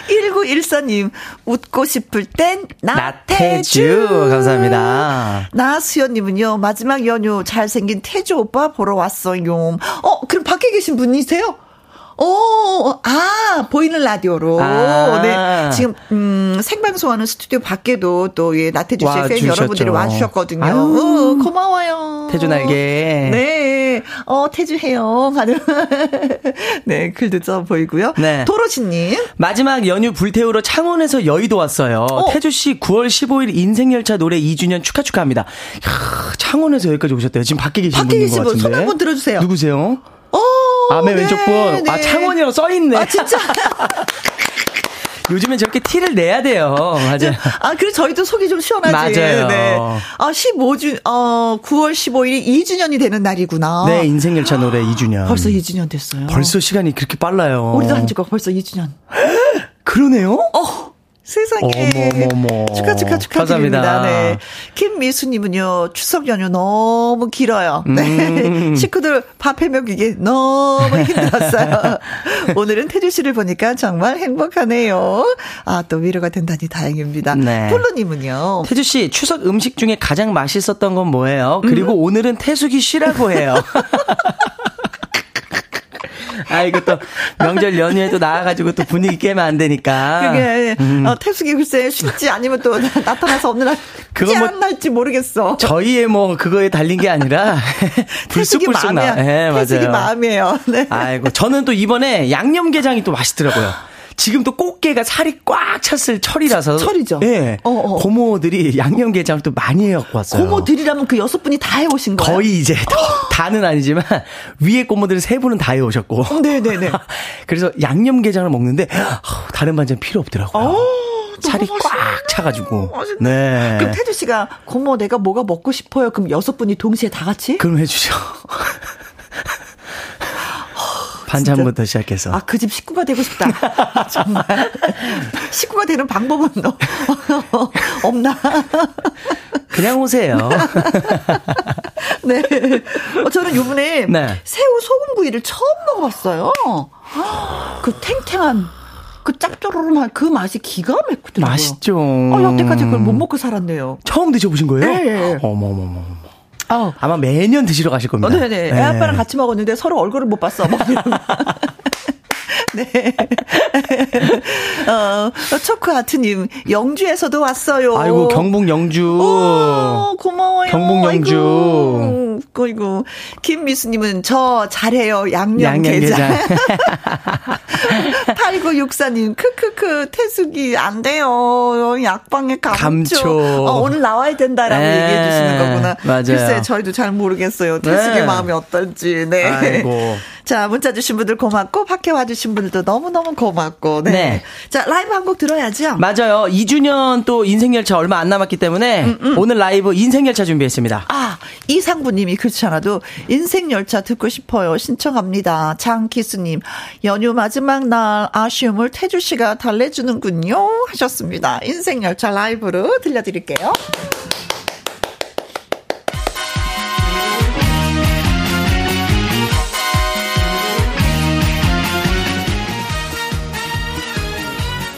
Speaker 1: 1914님, 웃고 싶을 땐 나태주.
Speaker 3: 나태주 감사합니다.
Speaker 1: 나수연님은요, 마지막 연휴 잘생긴 태주 오빠 보러 왔어요. 어, 그럼 밖에 계신 분이세요? 오, 아, 보이는 라디오로.
Speaker 3: 아.
Speaker 1: 네. 지금, 음, 생방송하는 스튜디오 밖에도 또, 예, 나태주 씨의 팬. 여러분들이 와주셨거든요.
Speaker 3: 아유.
Speaker 1: 어, 고마워요.
Speaker 3: 태주 날개.
Speaker 1: 네. 어, 태주 해요. 하는. 네, 글도 써 보이고요.
Speaker 3: 네.
Speaker 1: 도로시님.
Speaker 3: 마지막 연휴 불태우러 창원에서 여의도 왔어요.
Speaker 1: 어.
Speaker 3: 태주 씨 9월 15일 인생열차 노래 2주년 축하 축하합니다. 이야, 창원에서 여기까지 오셨대요. 지금 밖에 계신
Speaker 1: 밖에
Speaker 3: 분인
Speaker 1: 계신 분,
Speaker 3: 같은데.
Speaker 1: 손 한번 들어주세요.
Speaker 3: 누구세요?
Speaker 1: 어,
Speaker 3: 아, 맨
Speaker 1: 네,
Speaker 3: 왼쪽 분. 아,
Speaker 1: 네.
Speaker 3: 창원이라고 써있네.
Speaker 1: 아, 진짜.
Speaker 3: 요즘엔 저렇게 티를 내야 돼요. 맞아요.
Speaker 1: 아, 그래 저희도 속이 좀 시원하지.
Speaker 3: 맞아요.
Speaker 1: 네. 아, 15주, 어, 9월 15일이 2주년이 되는 날이구나.
Speaker 3: 네, 인생열차 노래 2주년.
Speaker 1: 벌써 2주년 됐어요.
Speaker 3: 벌써 시간이 그렇게 빨라요.
Speaker 1: 우리도 한 지가 벌써 2주년.
Speaker 3: 그러네요?
Speaker 1: 어, 세상에.
Speaker 3: 어머머머.
Speaker 1: 축하, 축하, 축하드립니다.
Speaker 3: 감사합니다.
Speaker 1: 네. 김미수님은요, 추석 연휴 너무 길어요. 네.
Speaker 3: 음.
Speaker 1: 식구들 밥 해 먹이기 너무 힘들었어요. 오늘은 태주 씨를 보니까 정말 행복하네요. 아, 또 위로가 된다니 다행입니다.
Speaker 3: 네.
Speaker 1: 폴로님은요.
Speaker 3: 태주 씨, 추석 음식 중에 가장 맛있었던 건 뭐예요? 그리고
Speaker 1: 음.
Speaker 3: 오늘은 태숙이 쉬라고 해요. 아, 이거 또 명절 연휴에 또 나와가지고 또 분위기 깨면 안 되니까.
Speaker 1: 그게
Speaker 3: 음.
Speaker 1: 어, 태숙이 글쎄 쉴지 아니면 또 나타나서 없는 날
Speaker 3: 그건 뭐-
Speaker 1: 안 날지 모르겠어.
Speaker 3: 저희의 뭐 그거에 달린 게 아니라 불쑥불쑥 나. 예,
Speaker 1: 태숙이
Speaker 3: 맞아요.
Speaker 1: 마음이에요. 네.
Speaker 3: 아이고 저는 또 이번에 양념게장이 또 맛있더라고요. 지금 또 꽃게가 살이 꽉 찼을 철이라서.
Speaker 1: 철이죠.
Speaker 3: 예.
Speaker 1: 어, 어.
Speaker 3: 고모들이 양념게장을 또 많이 해갖고 왔어요.
Speaker 1: 고모들이라면 그 여섯 분이 다 해오신 거예요.
Speaker 3: 거의 이제 다- 다는 아니지만 위에 고모들 세 분은 다 해오셨고.
Speaker 1: 네네네.
Speaker 3: 그래서 양념게장을 먹는데 아우, 다른 반찬 필요 없더라고요.
Speaker 1: 어,
Speaker 3: 살이 꽉 차가지고.
Speaker 1: 맛있네.
Speaker 3: 네.
Speaker 1: 그럼 태주 씨가 고모 내가 뭐가 먹고 싶어요. 그럼 여섯 분이 동시에 다 같이?
Speaker 3: 그럼 해주죠. 반찬부터 시작해서.
Speaker 1: 아, 그 집 식구가 되고 싶다. 정말. 식구가 되는 방법은 너, 없나?
Speaker 3: 그냥 오세요.
Speaker 1: 네. 어, 저는 요번에
Speaker 3: 네.
Speaker 1: 새우 소금구이를 처음 먹어봤어요. 그 탱탱한, 그 짭조름한 그 맛이 기가 막히더라고요.
Speaker 3: 맛있죠.
Speaker 1: 어, 여태까지 그걸 못 먹고 살았네요.
Speaker 3: 처음 드셔보신 거예요?
Speaker 1: 네.
Speaker 3: 어머머머.
Speaker 1: 어.
Speaker 3: 아마 매년 드시러 가실 겁니다.
Speaker 1: 어, 네네. 애 아빠랑 같이 먹었는데 서로 얼굴을 못 봤어. 뭐. 네. 어, 초크아트님, 영주에서도 왔어요.
Speaker 3: 아이고, 경북 영주.
Speaker 1: 오, 고마워요.
Speaker 3: 경북 영주.
Speaker 1: 아이고, 아이고. 김미수님은 저 잘해요. 양념게장.
Speaker 3: 양념게장.
Speaker 1: 8964님, 크크크, 태숙이, 안 돼요. 약방에 감초.
Speaker 3: 감초.
Speaker 1: 어, 오늘 나와야 된다라고
Speaker 3: 네,
Speaker 1: 얘기해 주시는 거구나.
Speaker 3: 맞아요.
Speaker 1: 글쎄, 저희도 잘 모르겠어요. 태숙의
Speaker 3: 네.
Speaker 1: 마음이 어떨지. 네.
Speaker 3: 아이고.
Speaker 1: 자, 문자 주신 분들 고맙고, 밖에 와주신 분들도 너무너무 고맙고, 네.
Speaker 3: 네.
Speaker 1: 자, 라이브 한 곡 들어야죠.
Speaker 3: 맞아요. 2주년 또 인생열차 얼마 안 남았기 때문에 오늘 라이브 인생열차 준비했습니다.
Speaker 1: 아, 이상부님이 그렇지 않아도 인생열차 듣고 싶어요. 신청합니다. 장기수님, 연휴 마지막 날 아쉬움을 태주씨가 달래주는군요. 하셨습니다. 인생열차 라이브로 들려드릴게요.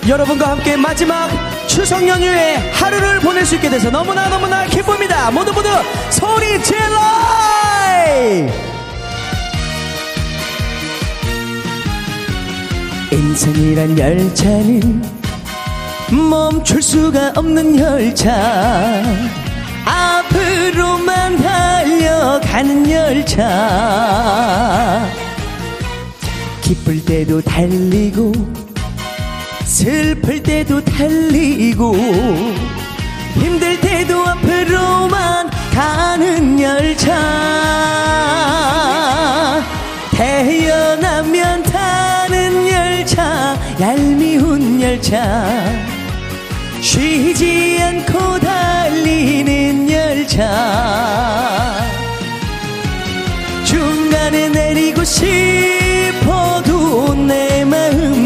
Speaker 3: 여러분과 함께 마지막 추석 연휴에 하루를 보낼 수 있게 돼서 너무나 너무나 기쁩니다. 모두 모두 소리 질러! 인생이란 열차는 멈출 수가 없는 열차 앞으로만 달려가는 열차 기쁠 때도 달리고 슬플 때도 달리고 힘들 때도 앞으로만 가는 열차. 태어나면 타는 열차 얄미운 열차. 쉬지 않고 달리는 열차. 중간에 내리고 싶어도 내 마음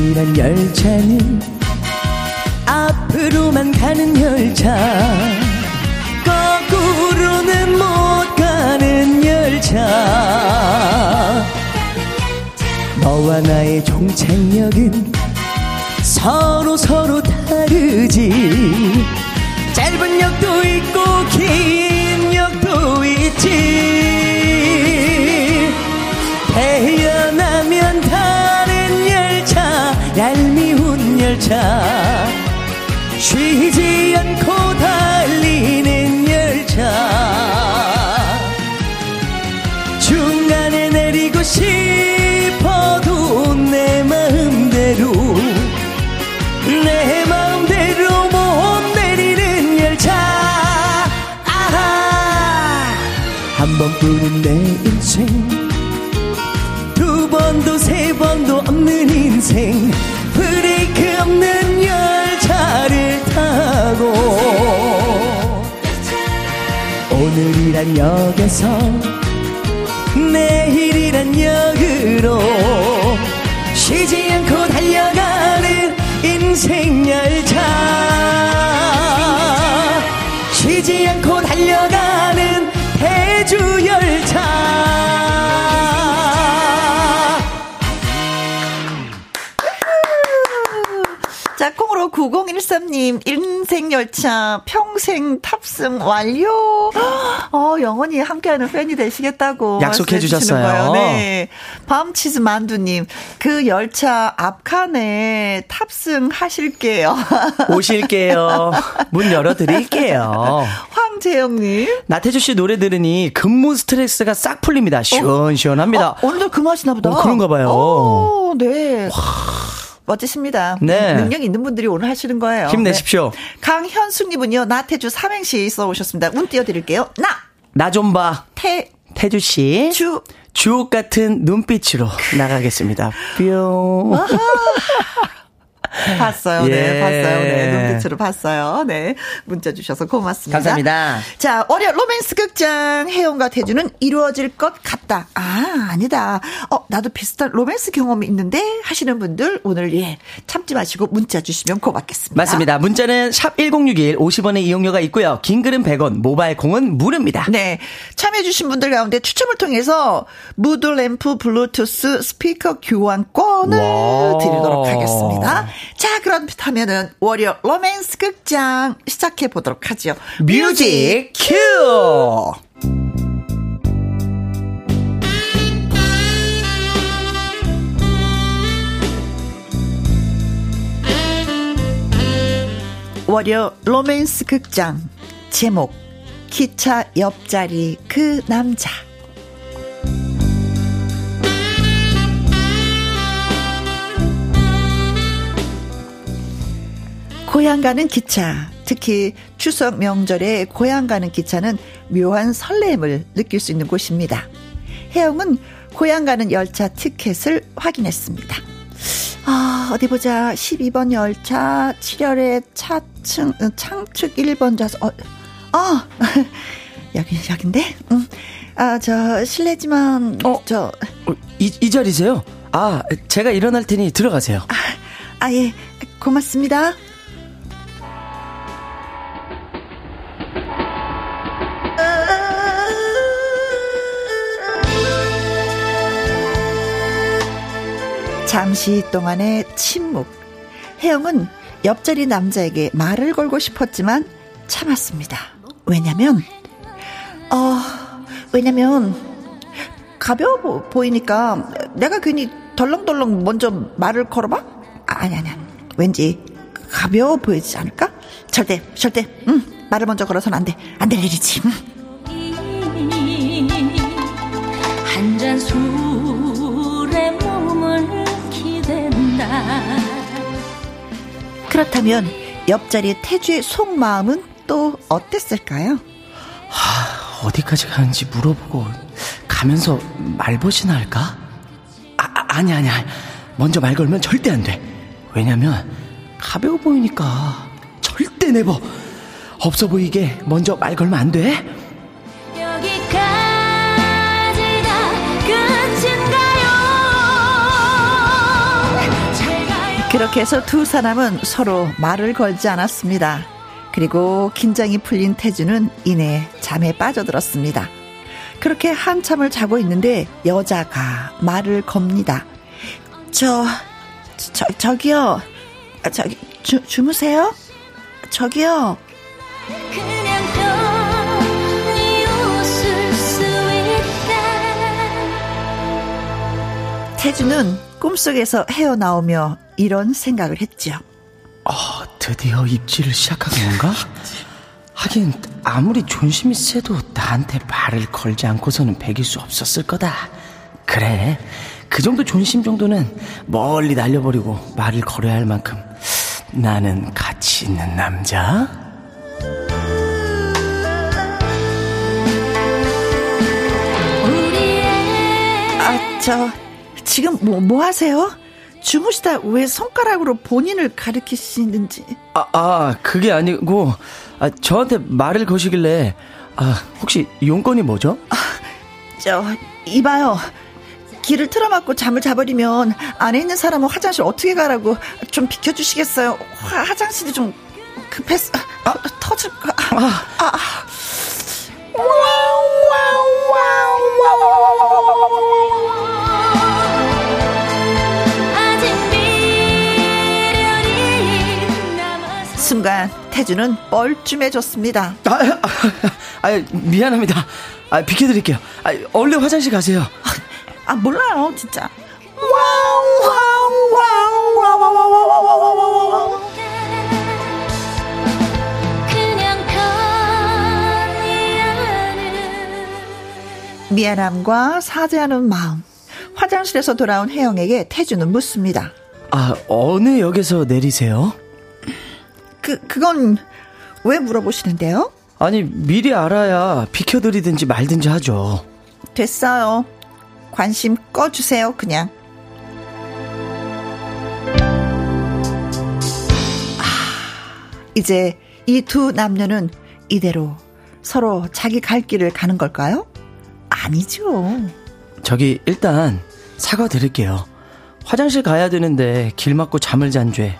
Speaker 3: 이란 열차는 앞으로만 가는 열차. 거꾸로는 못 가는 열차. 너와 나의 종착역은 서로 서로 다르지. 짧은 역도 있고 긴 역도 있지 열차 쉬지 않고 달리는 열차 중간에 내리고 싶어도 내 마음대로 내 마음대로 못 내리는 열차. 아하! 한 번뿐인 내 인생. 두 번도 세 번도 없는 인생 오늘이란 역에서 내일이란 역으로 쉬지 않고 달려가는 인생 열차
Speaker 1: 9013님, 인생열차 평생 탑승 완료. 어, 영원히 함께하는 팬이 되시겠다고.
Speaker 3: 약속해 주셨어요.
Speaker 1: 네. 밤치즈 만두님, 그 열차 앞칸에 탑승하실게요.
Speaker 3: 오실게요. 문 열어드릴게요.
Speaker 1: 황재영님.
Speaker 3: 나태주 씨 노래 들으니 근무 스트레스가 싹 풀립니다. 시원시원합니다.
Speaker 1: 어, 오늘도 근무하시나 보다.
Speaker 3: 어, 그런가 봐요.
Speaker 1: 오, 네. 멋지십니다.
Speaker 3: 네.
Speaker 1: 능력 있는 분들이 오늘 하시는 거예요.
Speaker 3: 힘내십시오.
Speaker 1: 네. 강현숙님은요, 나태주 삼행시 써 오셨습니다. 운 띄워드릴게요. 나,
Speaker 3: 나 좀 봐.
Speaker 1: 태,
Speaker 3: 태주 씨.
Speaker 1: 주.
Speaker 3: 주옥 같은 눈빛으로 나가겠습니다. 뿅.
Speaker 1: 봤어요. 네,
Speaker 3: 예.
Speaker 1: 봤어요. 네, 눈빛으로 봤어요. 네. 문자 주셔서 고맙습니다.
Speaker 3: 감사합니다.
Speaker 1: 자, 월요 로맨스 극장 혜영과 태주는 이루어질 것 같다. 아, 아니다. 어, 나도 비슷한 로맨스 경험이 있는데 하시는 분들 오늘 예, 참지 마시고 문자 주시면 고맙겠습니다.
Speaker 3: 맞습니다. 문자는 샵 1061, 50원의 이용료가 있고요. 긴 글은 100원, 모바일 콩은 무료입니다.
Speaker 1: 네. 참여해주신 분들 가운데 추첨을 통해서 무드 램프 블루투스 스피커 교환권을
Speaker 3: 와.
Speaker 1: 드리도록 하겠습니다. 자, 그렇다면은 월요 로맨스 극장 시작해 보도록 하죠.
Speaker 3: music 큐!
Speaker 1: 월요 로맨스 극장 제목 기차 옆자리 그 남자 고향 가는 기차 특히 추석 명절에 고향 가는 기차는 묘한 설렘을 느낄 수 있는 곳입니다. 혜영은 고향 가는 열차 티켓을 확인했습니다. 아, 어디 보자. 12번 열차, 7열의 차층, 어, 창측 1번 좌석, 어, 아, 여기, 여긴데? 음, 아, 저, 실례지만,
Speaker 3: 어?
Speaker 1: 저,
Speaker 3: 어, 이, 이 자리세요? 아, 제가 일어날 테니 들어가세요.
Speaker 1: 아, 예. 고맙습니다. 잠시 동안의 침묵. 혜영은 옆자리 남자에게 말을 걸고 싶었지만 참았습니다. 왜냐면, 어, 왜냐면, 가벼워 보이니까 내가 괜히 덜렁덜렁 먼저 말을 걸어봐? 아니, 아니, 아니. 왠지 가벼워 보이지 않을까? 절대, 절대, 응, 말을 먼저 걸어서는 안 돼. 안 될 일이지. 한잔 술 그렇다면 옆자리 태주의 속마음은 또 어땠을까요?
Speaker 3: 하, 어디까지 가는지 물어보고 가면서 말벗이나 할까? 아, 아, 아니 아니 먼저 말 걸면 절대 안 돼. 왜냐면 가벼워 보이니까 절대 내버 없어 보이게 먼저 말 걸면 안 돼.
Speaker 1: 그렇게 해서 두 사람은 서로 말을 걸지 않았습니다. 그리고 긴장이 풀린 태주는 이내 잠에 빠져들었습니다. 그렇게 한참을 자고 있는데 여자가 말을 겁니다. 저, 저, 저기요. 아, 저기, 주, 주무세요? 저기요. 태주는 꿈속에서 헤어나오며 이런 생각을 했죠.
Speaker 3: 어, 드디어 입질을 시작한 건가? 하긴 아무리 존심이 세도 나한테 말을 걸지 않고서는 배길 수 없었을 거다. 그래, 그 정도 존심 정도는 멀리 날려버리고 말을 걸어야 할 만큼 나는 가치 있는 남자?
Speaker 1: 아, 저 지금 뭐, 뭐 하세요? 주무시다 왜 손가락으로 본인을 가리키시는지.
Speaker 3: 아, 아, 그게 아니고, 아, 저한테 말을 거시길래, 아, 혹시 용건이 뭐죠? 아,
Speaker 1: 저, 이봐요. 길을 틀어막고 잠을 자버리면 안에 있는 사람은 화장실 어떻게 가라고 좀 비켜주시겠어요? 화, 화장실이 좀 급했어. 아, 터질까? 아, 아. 순간 태주는 뻘쭘해졌습니다.
Speaker 3: 아, 아, 아, 미안합니다. 아, 비켜드릴게요. 아, 얼른 화장실 가세요.
Speaker 1: 아, 몰라요, 진짜. 미안함과 사죄하는 마음. 화장실에서 돌아온 혜영에게 태주는 묻습니다.
Speaker 3: 아, 어느 역에서 내리세요?
Speaker 1: 그, 그건 왜 물어보시는데요?
Speaker 3: 아니, 미리 알아야 비켜드리든지 말든지 하죠.
Speaker 1: 됐어요. 관심 꺼주세요, 그냥. 아, 이제 이 두 남녀는 이대로 서로 자기 갈 길을 가는 걸까요? 아니죠.
Speaker 3: 저기, 일단 사과드릴게요. 화장실 가야 되는데 길 막고 잠을 잔 죄.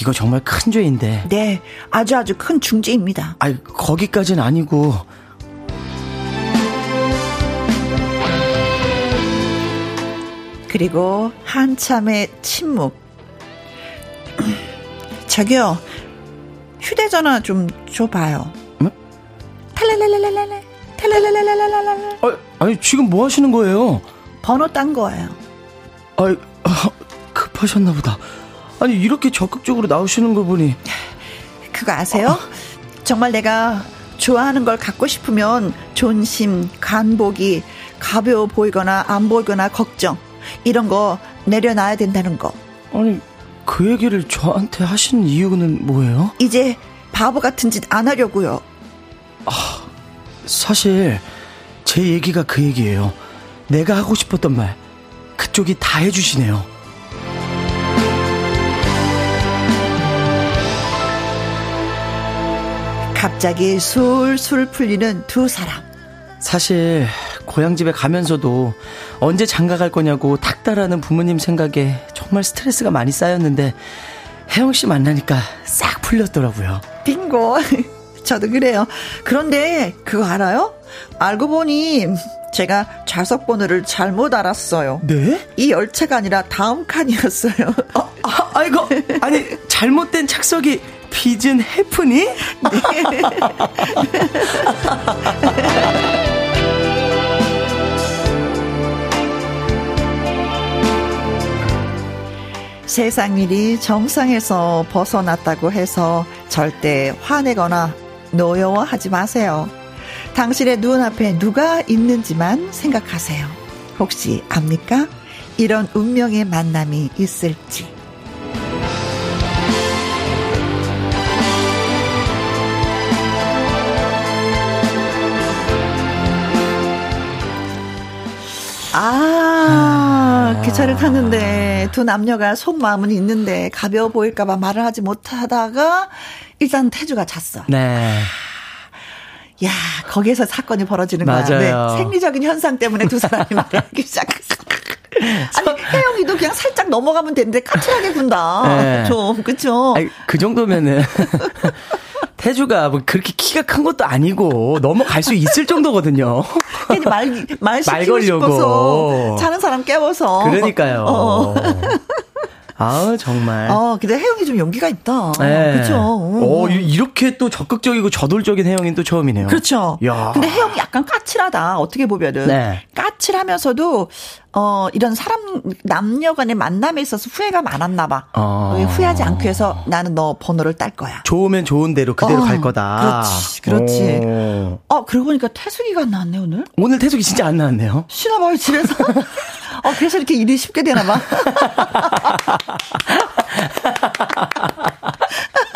Speaker 3: 이거 정말 큰 죄인데.
Speaker 1: 네, 아주 아주 큰 중죄입니다.
Speaker 3: 아, 거기까지는 아니고.
Speaker 1: 그리고 한참의 침묵. 저기요, 휴대전화 좀 줘봐요. 응? 탈랄랄랄랄랄, 탈랄랄랄랄랄.
Speaker 3: 아, 아니 지금 뭐 하시는 거예요?
Speaker 1: 번호 딴 거예요.
Speaker 3: 아, 급하셨나 보다. 아니 이렇게 적극적으로 나오시는 거 보니
Speaker 1: 그거 아세요? 어. 정말 내가 좋아하는 걸 갖고 싶으면 존심, 간보기, 가벼워 보이거나 안 보이거나 걱정 이런 거 내려놔야 된다는 거.
Speaker 3: 아니 그 얘기를 저한테 하신 이유는 뭐예요?
Speaker 1: 이제 바보 같은 짓 안 하려고요.
Speaker 3: 아, 사실 제 얘기가 그 얘기예요. 내가 하고 싶었던 말 그쪽이 다 해주시네요.
Speaker 1: 갑자기 술술 풀리는 두 사람.
Speaker 3: 사실 고향 집에 가면서도 언제 장가 갈 거냐고 닥달하는 부모님 생각에 정말 스트레스가 많이 쌓였는데 혜영 씨 만나니까 싹 풀렸더라고요.
Speaker 1: 빙고. 저도 그래요. 그런데 그거 알아요? 알고 보니 제가 좌석 번호를 잘못 알았어요.
Speaker 3: 네?
Speaker 1: 이 열차가 아니라 다음 칸이었어요.
Speaker 3: 아, 아, 아이고. 아니, 잘못된 착석이 비즌 해프니? 네.
Speaker 1: 세상 일이 정상에서 벗어났다고 해서 절대 화내거나 노여워하지 마세요. 당신의 눈앞에 누가 있는지만 생각하세요. 혹시 압니까? 이런 운명의 만남이 있을지. 기차를 탔는데 두 남녀가 속마음은 있는데 가벼워 보일까봐 말을 하지 못하다가 일단 태주가 잤어.
Speaker 3: 네.
Speaker 1: 야, 거기에서 사건이 벌어지는
Speaker 3: 맞아요.
Speaker 1: 거야. 네, 생리적인 현상 때문에 두 사람이 말하기 시작했어. 아니, 혜영이도 그냥 살짝 넘어가면 되는데 까칠하게 군다.
Speaker 3: 네.
Speaker 1: 좀, 그쵸?
Speaker 3: 아니, 그 정도면은. 태주가 뭐 그렇게 키가 큰 것도 아니고 넘어갈 수 있을 정도거든요.
Speaker 1: 괜히 말,
Speaker 3: 말말
Speaker 1: 시키고
Speaker 3: 걸려고.
Speaker 1: 싶어서 자는 사람 깨워서.
Speaker 3: 그러니까요.
Speaker 1: 어.
Speaker 3: 아우, 정말.
Speaker 1: 어, 근데 혜영이 좀 용기가 있다.
Speaker 3: 네.
Speaker 1: 그쵸?
Speaker 3: 어, 이- 이렇게 또 적극적이고 저돌적인 혜영이는 또 처음이네요.
Speaker 1: 그렇죠.
Speaker 3: 야.
Speaker 1: 근데 혜영이 약간 까칠하다. 어떻게 보면은.
Speaker 3: 네.
Speaker 1: 까칠하면서도 어 이런 사람 남녀 간의 만남에 있어서 후회가 많았나 봐.
Speaker 3: 어.
Speaker 1: 후회하지 않기 위해서 나는 너 번호를 딸 거야.
Speaker 3: 좋으면 좋은 대로 그대로
Speaker 1: 어,
Speaker 3: 갈 거다.
Speaker 1: 그렇지, 그렇지.
Speaker 3: 오.
Speaker 1: 어 그러고 보니까 태숙이가 안 나왔네 오늘.
Speaker 3: 오늘 태숙이 진짜 안 나왔네요.
Speaker 1: 쉬나 봐요 집에서. 어 그래서 이렇게 일이 쉽게 되나 봐.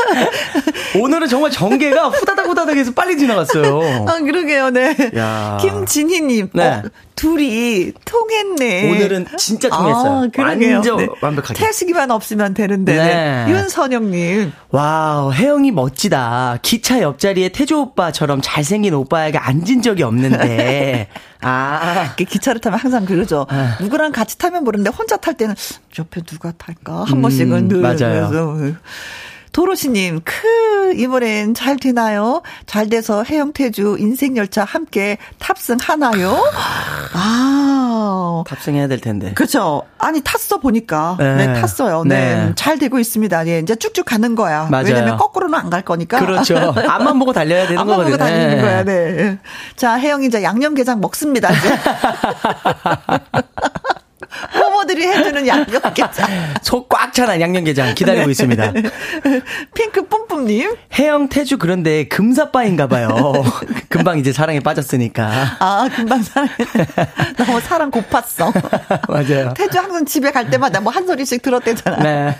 Speaker 3: 오늘은 정말 전개가 후다닥 후다닥 해서 빨리 지나갔어요.
Speaker 1: 아 그러게요, 네.
Speaker 3: 야.
Speaker 1: 김진희님,
Speaker 3: 네.
Speaker 1: 어, 둘이 통했네.
Speaker 3: 오늘은 진짜 통했어요.
Speaker 1: 아, 그러게요.
Speaker 3: 완전 완벽하게.
Speaker 1: 태숙이만 없으면 되는데.
Speaker 3: 네.
Speaker 1: 네. 윤선영님.
Speaker 3: 와우, 해영이 멋지다. 기차 옆자리에 태주 오빠처럼 잘생긴 오빠에게 앉은 적이 없는데. 아.
Speaker 1: 이렇게 기차를 타면 항상 그러죠.
Speaker 3: 아.
Speaker 1: 누구랑 같이 타면 모르는데 혼자 탈 때는 옆에 누가 탈까 한
Speaker 3: 음,
Speaker 1: 번씩은 늘
Speaker 3: 맞아요.
Speaker 1: 그래서. 도로시님, 크, 이번엔 잘 되나요? 잘 돼서 해영태주 인생열차 함께 탑승하나요? 아.
Speaker 3: 탑승해야 될 텐데.
Speaker 1: 그죠. 아니, 탔어, 보니까. 네,
Speaker 3: 네.
Speaker 1: 탔어요. 네.
Speaker 3: 네.
Speaker 1: 잘 되고 있습니다. 예, 이제 쭉쭉 가는 거야.
Speaker 3: 맞아요.
Speaker 1: 왜냐면 거꾸로는 안 갈 거니까.
Speaker 3: 그렇죠. 앞만 보고 달려야 되는
Speaker 1: 앞만
Speaker 3: 거거든요.
Speaker 1: 보고 다니는
Speaker 3: 네.
Speaker 1: 거야, 네. 자, 혜영이 이제 양념게장 먹습니다, 이제. 부모들이 해주는 양념게장.
Speaker 3: 속꽉찬 양념게장 기다리고 있습니다.
Speaker 1: 핑크 뿜뿜님.
Speaker 3: 혜영 태주 그런데 금사빠인가 봐요. 금방 이제 사랑에 빠졌으니까.
Speaker 1: 아, 금방 사랑. 너무 사랑 고팠어.
Speaker 3: 맞아요.
Speaker 1: 태주 항상 집에 갈 때마다 뭐 한 소리씩 들었대잖아.
Speaker 3: 네.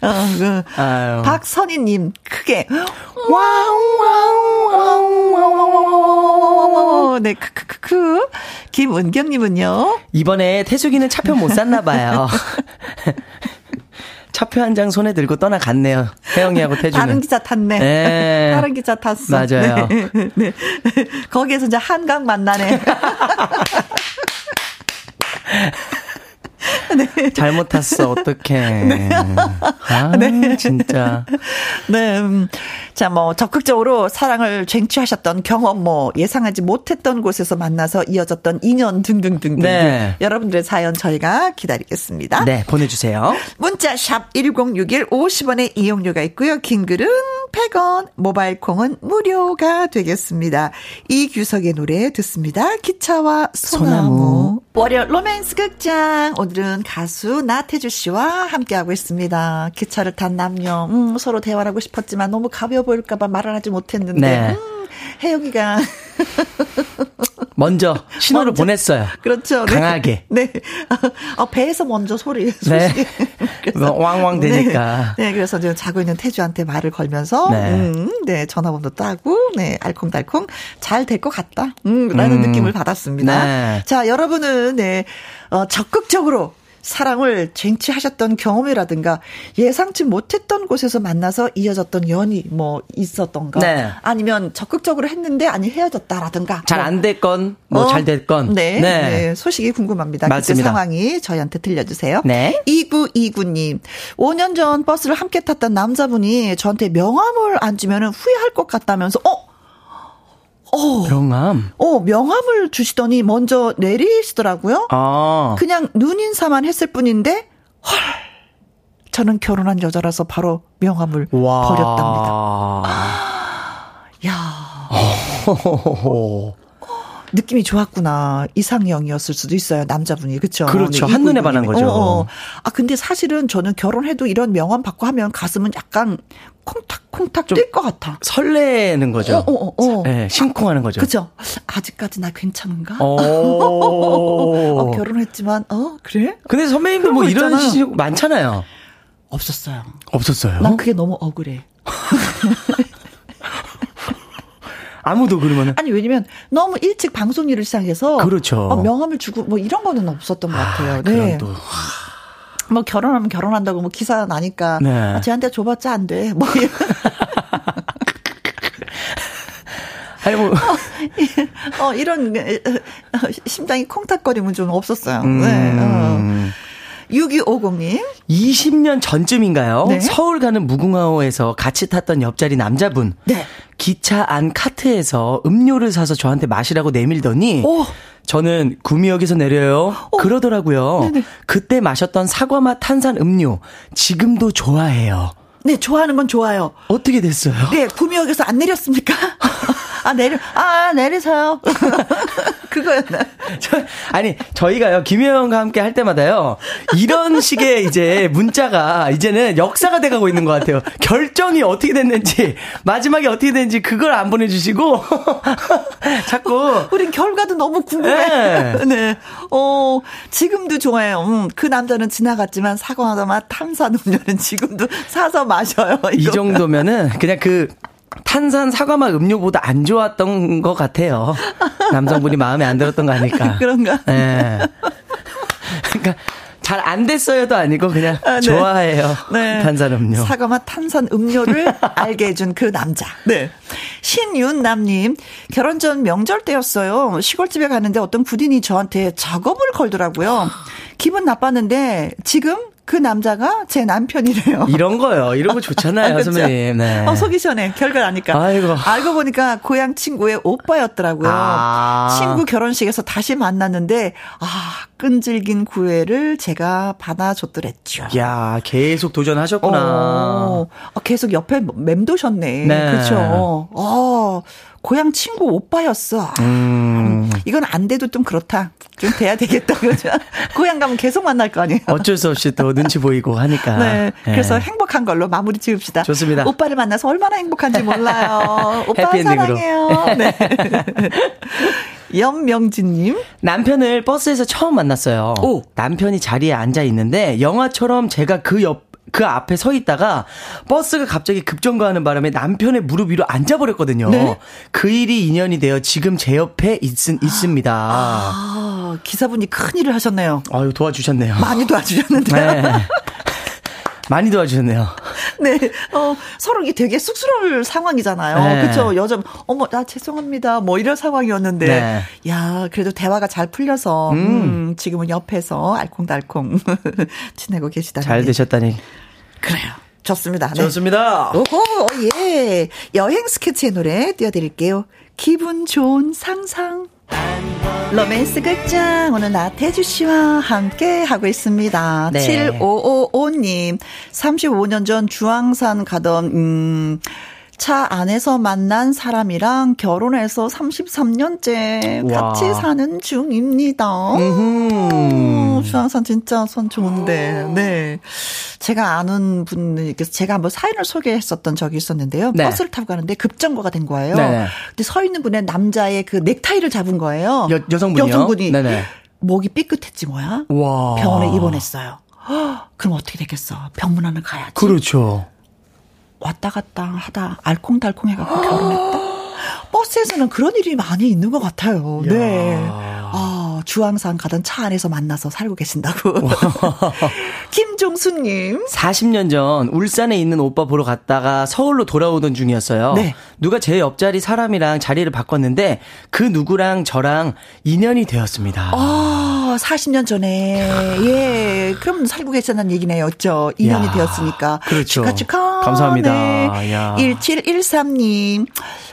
Speaker 1: 어, 그.
Speaker 3: 아유.
Speaker 1: 박선희님, 크게. wow, wow, wow, wow. 네, 크크크크. 김은경님은요?
Speaker 3: 이번에 태숙이는 차표 못 샀나 봐요. 차표 한 장 손에 들고 떠나갔네요. 혜영이하고 태주는.
Speaker 1: 다른 기차 탔네.
Speaker 3: 네.
Speaker 1: 다른 기차 탔어.
Speaker 3: 맞아요.
Speaker 1: 네. 네. 거기에서 이제 한강 만나네.
Speaker 3: 잘못 탔어. 어떡해. 아, 진짜.
Speaker 1: 네. 음. 자, 뭐, 적극적으로 사랑을 쟁취하셨던 경험, 뭐, 예상하지 못했던 곳에서 만나서 이어졌던 인연 등등등등.
Speaker 3: 네.
Speaker 1: 여러분들의 사연 저희가 기다리겠습니다.
Speaker 3: 네, 보내주세요.
Speaker 1: 문자 샵 1061 50원의 이용료가 있고요. 긴 글은 100원, 모바일 콩은 무료가 되겠습니다. 이규석의 노래 듣습니다. 기차와 소나무.
Speaker 3: 소나무.
Speaker 1: 월요 로맨스 극장. 오늘은 가수 나태주 씨와 함께하고 있습니다. 기차를 탄 남녀. 음, 서로 대화를 하고 싶었지만 너무 가벼워 보일까봐 말을 하지 못했는데.
Speaker 3: 네.
Speaker 1: 음, 혜영이가.
Speaker 3: 먼저 신호를
Speaker 1: 먼저.
Speaker 3: 보냈어요.
Speaker 1: 그렇죠. 네.
Speaker 3: 강하게.
Speaker 1: 네. 어, 배에서 먼저 소리.
Speaker 3: 네. 뭐 왕왕 되니까.
Speaker 1: 네, 네, 그래서 지금 자고 있는 태주한테 말을 걸면서,
Speaker 3: 네.
Speaker 1: 음, 네, 전화번호 따고, 네, 알콩달콩 잘 될 것 같다, 음, 라는
Speaker 3: 음.
Speaker 1: 느낌을 받았습니다.
Speaker 3: 네.
Speaker 1: 자, 여러분은, 네, 어, 적극적으로 사랑을 쟁취하셨던 경험이라든가 예상치 못했던 곳에서 만나서 이어졌던 연이 뭐 있었던가 네. 아니면 적극적으로 했는데 아니 헤어졌다라든가
Speaker 3: 잘 안 됐건 뭐잘 어? 됐건
Speaker 1: 네. 네. 네. 소식이 궁금합니다. 맞습니다. 그때 상황이 저희한테 들려주세요. 네. 2929님 5년 전 버스를 함께 탔던 남자분이 저한테 명함을 안 주면 후회할 것 같다면서 어
Speaker 3: 어, 명함?
Speaker 1: 어, 명함을 주시더니 먼저 내리시더라고요. 아. 그냥 눈 인사만 했을 뿐인데, 헐. 저는 결혼한 여자라서 바로 명함을 와. 버렸답니다. 아. 야. 느낌이 좋았구나. 이상형이었을 수도 있어요. 남자분이. 그렇죠.
Speaker 3: 그렇죠. 네, 한눈에 반한 거죠. 어, 어.
Speaker 1: 아 근데 사실은 저는 결혼해도 이런 명함 받고 하면 가슴은 약간 콩닥콩닥 뛸 것 같아.
Speaker 3: 설레는 거죠. 어, 어, 어. 네, 심쿵하는 거죠.
Speaker 1: 그죠. 아직까지 나 괜찮은가? 어, 결혼했지만, 어, 그래?
Speaker 3: 근데 선배님도 뭐 이런 시즌 많잖아요.
Speaker 1: 없었어요.
Speaker 3: 없었어요?
Speaker 1: 난 그게 너무 억울해.
Speaker 3: 아무도 그러면
Speaker 1: 아니 왜냐면 너무 일찍 방송 일을 시작해서
Speaker 3: 그렇죠.
Speaker 1: 어, 명함을 주고 뭐 이런 거는 없었던 것 같아요. 아, 네. 또. 뭐 결혼하면 결혼한다고 뭐 기사 나니까 네. 아, 쟤한테 줘봤자 안 돼. 뭐 아니 뭐 어, 이런 심장이 콩닥거림은 좀 없었어요. 음. 네. 어. 6250님.
Speaker 3: 20년 전쯤인가요? 네. 서울 가는 무궁화호에서 같이 탔던 옆자리 남자분. 네. 기차 안 카트에서 음료를 사서 저한테 마시라고 내밀더니 오. 저는 구미역에서 내려요. 오. 그러더라고요. 네네. 그때 마셨던 사과맛 탄산 음료 지금도 좋아해요.
Speaker 1: 네, 좋아하는 건 좋아요.
Speaker 3: 어떻게 됐어요?
Speaker 1: 네, 구미역에서 안 내렸습니까? 아, 내려, 아, 내리세요. 그거였나?
Speaker 3: 저, 아니, 저희가요, 김혜영과 함께 할 때마다요, 이런 식의 이제 문자가 이제는 역사가 돼가고 있는 것 같아요. 결정이 어떻게 됐는지, 마지막에 어떻게 됐는지 그걸 안 보내주시고, 자꾸.
Speaker 1: 우린 결과도 너무 궁금해. 네. 네. 어, 지금도 좋아해요. 음, 그 남자는 지나갔지만 사과하다 맛 탄산음료는 지금도 사서 마셔요. 이거.
Speaker 3: 이 정도면은 그냥 그 탄산 사과맛 음료보다 안 좋았던 것 같아요. 남성분이 마음에 안 들었던 거 아닐까.
Speaker 1: 그런가? 네.
Speaker 3: 그러니까 잘 안 됐어요도 아니고 그냥 아, 네. 좋아해요. 네. 탄산 음료.
Speaker 1: 사과맛 탄산 음료를 알게 해준 그 남자. 네. 신윤남님, 결혼 전 명절 때였어요. 시골집에 갔는데 어떤 부인이 저한테 작업을 걸더라고요. 기분 나빴는데 지금 그 남자가 제 남편이래요.
Speaker 3: 이런 거요. 이런 거 좋잖아요, 아? 선배님. 네.
Speaker 1: 어, 속이 시원해. 결과 나니까. 아이고. 알고 보니까 고향 친구의 오빠였더라고요. 아. 친구 결혼식에서 다시 만났는데, 아, 끈질긴 구애를 제가 받아줬더랬죠.
Speaker 3: 야 계속 도전하셨구나. 어,
Speaker 1: 어, 계속 옆에 맴도셨네. 네. 그렇죠. 어, 고향 친구 오빠였어. 음. 이건 안 돼도 좀 그렇다. 좀 돼야 되겠다. 그죠? 고향 가면 계속 만날 거 아니에요.
Speaker 3: 어쩔 수 없이 또 눈치 보이고 하니까.
Speaker 1: 네. 그래서 네. 행복한 걸로 마무리 지읍시다.
Speaker 3: 좋습니다.
Speaker 1: 오빠를 만나서 얼마나 행복한지 몰라요. 오빠 사랑해요. 네. 염명진님.
Speaker 3: 남편을 버스에서 처음 만났어요. 오. 남편이 자리에 앉아 있는데 영화처럼 제가 그 옆 그 앞에 서 있다가 버스가 갑자기 급정거하는 바람에 남편의 무릎 위로 앉아버렸거든요. 네? 그 일이 인연이 되어 지금 제 옆에 있, 있습니다. 아,
Speaker 1: 기사분이 큰 일을 하셨네요.
Speaker 3: 아유, 도와주셨네요.
Speaker 1: 많이 도와주셨는데요. 네.
Speaker 3: 많이 도와주셨네요.
Speaker 1: 네, 어, 서로 이게 되게 쑥스러울 상황이잖아요. 네. 그쵸? 여자, 어머, 나 죄송합니다. 뭐 이런 상황이었는데. 네. 야, 그래도 대화가 잘 풀려서, 음, 음 지금은 옆에서 알콩달콩 지내고 계시다니.
Speaker 3: 잘 되셨다니.
Speaker 1: 그래요. 좋습니다.
Speaker 3: 네. 좋습니다.
Speaker 1: 오호, 예. 여행 스케치의 노래 띄워드릴게요. 기분 좋은 상상. 로맨스 극장 오늘 나태주 씨와 함께 하고 있습니다. 네. 7555님 35년 전 주황산 가던 음, 차 안에서 만난 사람이랑 결혼해서 33년째 와. 같이 사는 중입니다. 주황산 진짜 선 좋은데. 네. 제가 아는 분께서 제가 한번 사연을 소개했었던 적이 있었는데요. 네. 버스를 타고 가는데 급정거가 된 거예요. 네 근데 서 있는 분의 남자의 그 넥타이를 잡은 거예요.
Speaker 3: 여, 여성분이요?
Speaker 1: 여성분이. 네네. 목이 삐끗했지 뭐야. 와. 병원에 입원했어요. 그럼 어떻게 되겠어? 병문안을 가야지.
Speaker 3: 그렇죠.
Speaker 1: 왔다 갔다 하다 알콩달콩 해갖고 결혼했다? 버스에서는 그런 일이 많이 있는 것 같아요. 야. 네. 아, 어, 주황산 가던 차 안에서 만나서 살고 계신다고. 김종수님.
Speaker 3: 40년 전 울산에 있는 오빠 보러 갔다가 서울로 돌아오던 중이었어요. 네. 누가 제 옆자리 사람이랑 자리를 바꿨는데 그 누구랑 저랑 인연이 되었습니다.
Speaker 1: 아, 40년 전에. 예. 그럼 살고 계셨다는 얘기네요. 죠 인연이 야, 되었으니까.
Speaker 3: 그렇죠.
Speaker 1: 축하, 축하.
Speaker 3: 감사합니다.
Speaker 1: 네. 야. 1713님.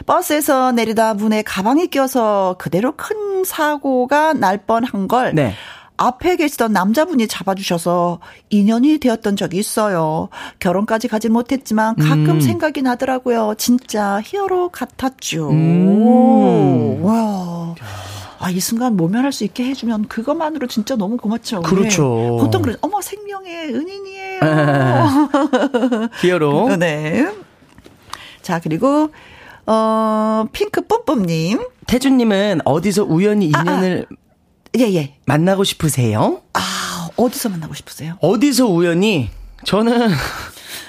Speaker 1: 버스에서 내리다 문에 가방이 껴서 그대로 큰 사고가 날 뻔한 걸. 네. 앞에 계시던 남자분이 잡아주셔서 인연이 되었던 적이 있어요. 결혼까지 가지 못했지만 가끔 음. 생각이 나더라고요. 진짜 히어로 같았죠. 음. 와. 아, 이 순간 모면할 수 있게 해주면 그것만으로 진짜 너무 고맙죠.
Speaker 3: 그렇죠.
Speaker 1: 보통 그래, 어머, 생명의 은인이에요.
Speaker 3: 히어로.
Speaker 1: 네. 자, 그리고, 어, 핑크 뿜뿜님.
Speaker 3: 태준님은 어디서 우연히 인연을 아, 아.
Speaker 1: 예, 예.
Speaker 3: 만나고 싶으세요?
Speaker 1: 아, 어디서 만나고 싶으세요?
Speaker 3: 어디서 우연히? 저는,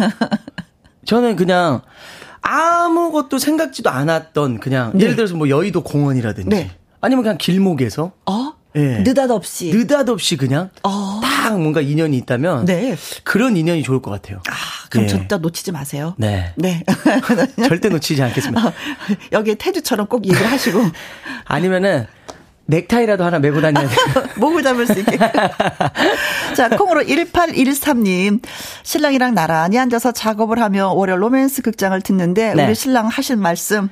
Speaker 3: 저는 그냥 아무것도 생각지도 않았던 그냥, 네. 예를 들어서 뭐 여의도 공원이라든지. 네. 아니면 그냥 길목에서.
Speaker 1: 어? 예. 느닷없이.
Speaker 3: 느닷없이 그냥. 어. 딱 뭔가 인연이 있다면. 네. 그런 인연이 좋을 것 같아요.
Speaker 1: 아, 그럼 예. 절대 놓치지 마세요.
Speaker 3: 네.
Speaker 1: 네.
Speaker 3: 절대 놓치지 않겠습니다. 어,
Speaker 1: 여기 태주처럼 꼭 얘기를 하시고.
Speaker 3: 아니면은, 넥타이라도 하나 메고 다녀야 돼요.
Speaker 1: 목을 잡을 수 있게. 자, 콩으로 1813님. 신랑이랑 나란히 앉아서 작업을 하며 월요 로맨스 극장을 듣는데 네. 우리 신랑 하신 말씀.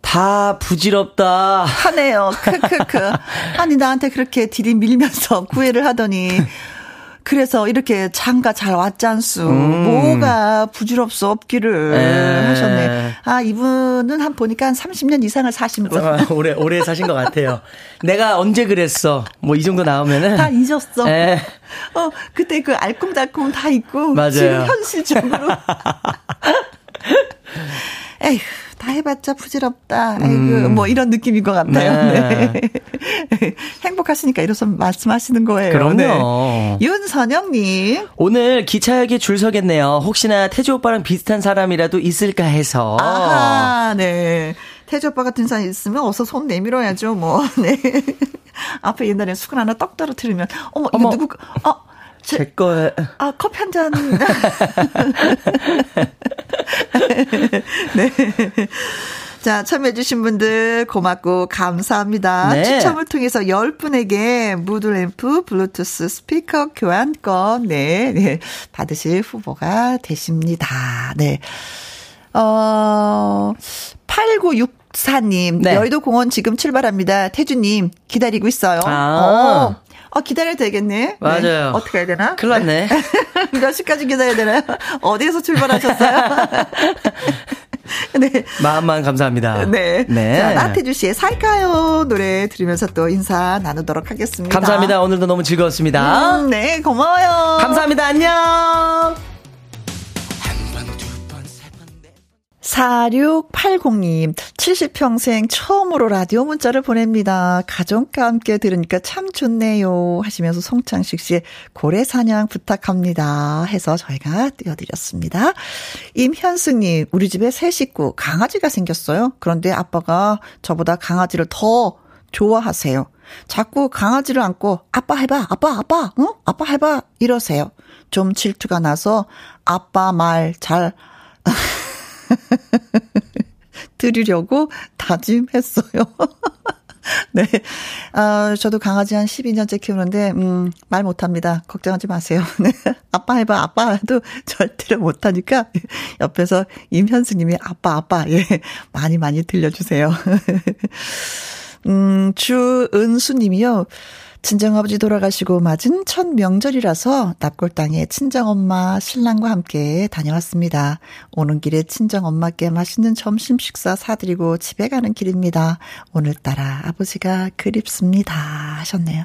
Speaker 3: 다 부질없다.
Speaker 1: 하네요. 크크크. 아니 나한테 그렇게 들이밀면서 구애를 하더니 그래서 이렇게 장가 잘 왔잖수. 음. 뭐가 부질없어 없기를 에. 하셨네. 아, 이분은 한 보니까 한 30년 이상을 사신 분. 아,
Speaker 3: 오래, 오래 사신 것 같아요. 내가 언제 그랬어. 뭐 이 정도 나오면은.
Speaker 1: 다 잊었어. 에. 어, 그때 그 알콩달콩 다 있고. 맞아요. 지금 현실적으로. 에휴. 다 해봤자 부질없다. 아이고, 음. 뭐 이런 느낌인 것 같아요. 네. 네. 행복하시니까 이래서 말씀하시는 거예요.
Speaker 3: 그럼요. 네.
Speaker 1: 윤선영님.
Speaker 3: 오늘 기차역에 줄 서겠네요. 혹시나 태주 오빠랑 비슷한 사람이라도 있을까 해서.
Speaker 1: 아, 네. 태주 오빠 같은 사람 있으면 어서 손 내밀어야죠, 뭐. 네. 앞에 옛날에 수건 하나 떡 떨어뜨리면, 어머, 이거 어머. 누구, 어,
Speaker 3: 제, 제 거에.
Speaker 1: 아, 커피 한 잔. 네. 자, 참여해주신 분들 고맙고 감사합니다. 네. 추첨을 통해서 10분에게 무드램프 블루투스 스피커 교환권, 네, 네, 받으실 후보가 되십니다. 네. 어, 8964님, 네. 여의도 공원 지금 출발합니다. 태주님, 기다리고 있어요. 아. 어. 어, 기다려야 되겠네. 네.
Speaker 3: 맞아요. 네.
Speaker 1: 어떻게 해야 되나?
Speaker 3: 큰일 났네.
Speaker 1: 몇 시까지 기다려야 되나요? 어디에서 출발하셨어요?
Speaker 3: 네. 마음만 감사합니다.
Speaker 1: 네. 네. 자, 나태주 씨의 살까요? 노래 들으면서 또 인사 나누도록 하겠습니다.
Speaker 3: 감사합니다. 오늘도 너무 즐거웠습니다.
Speaker 1: 음, 네, 고마워요.
Speaker 3: 감사합니다. 안녕.
Speaker 1: 4680님, 70평생 처음으로 라디오 문자를 보냅니다. 가족과 함께 들으니까 참 좋네요. 하시면서 송창식 씨의 고래 사냥 부탁합니다. 해서 저희가 띄워드렸습니다. 임현숙님, 우리 집에 새 식구, 강아지가 생겼어요. 그런데 아빠가 저보다 강아지를 더 좋아하세요. 자꾸 강아지를 안고 아빠 해봐, 아빠, 아빠, 응? 아빠 해봐 이러세요. 좀 질투가 나서 아빠 말 잘 드리려고 다짐했어요. 네. 아, 저도 강아지 한 12년째 키우는데, 음, 말 못합니다. 걱정하지 마세요. 네. 아빠 해봐, 아빠 해도 절대로 못하니까, 옆에서 임현수 님이 아빠, 아빠, 예, 많이 많이 들려주세요. 음, 주은수 님이요. 친정아버지 돌아가시고 맞은 첫 명절이라서 납골당에 친정엄마, 신랑과 함께 다녀왔습니다. 오는 길에 친정엄마께 맛있는 점심 식사 사드리고 집에 가는 길입니다. 오늘따라 아버지가 그립습니다. 하셨네요.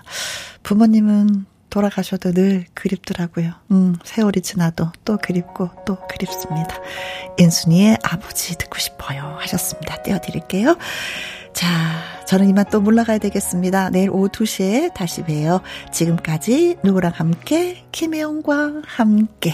Speaker 1: 부모님은 돌아가셔도 늘 그립더라고요. 음, 세월이 지나도 또 그립고 또 그립습니다. 인순이의 아버지 듣고 싶어요. 하셨습니다. 띄워드릴게요. 자, 저는 이만 또 물러가야 되겠습니다. 내일 오후 2시에 다시 봬요. 지금까지 누구랑 함께, 김혜영과 함께.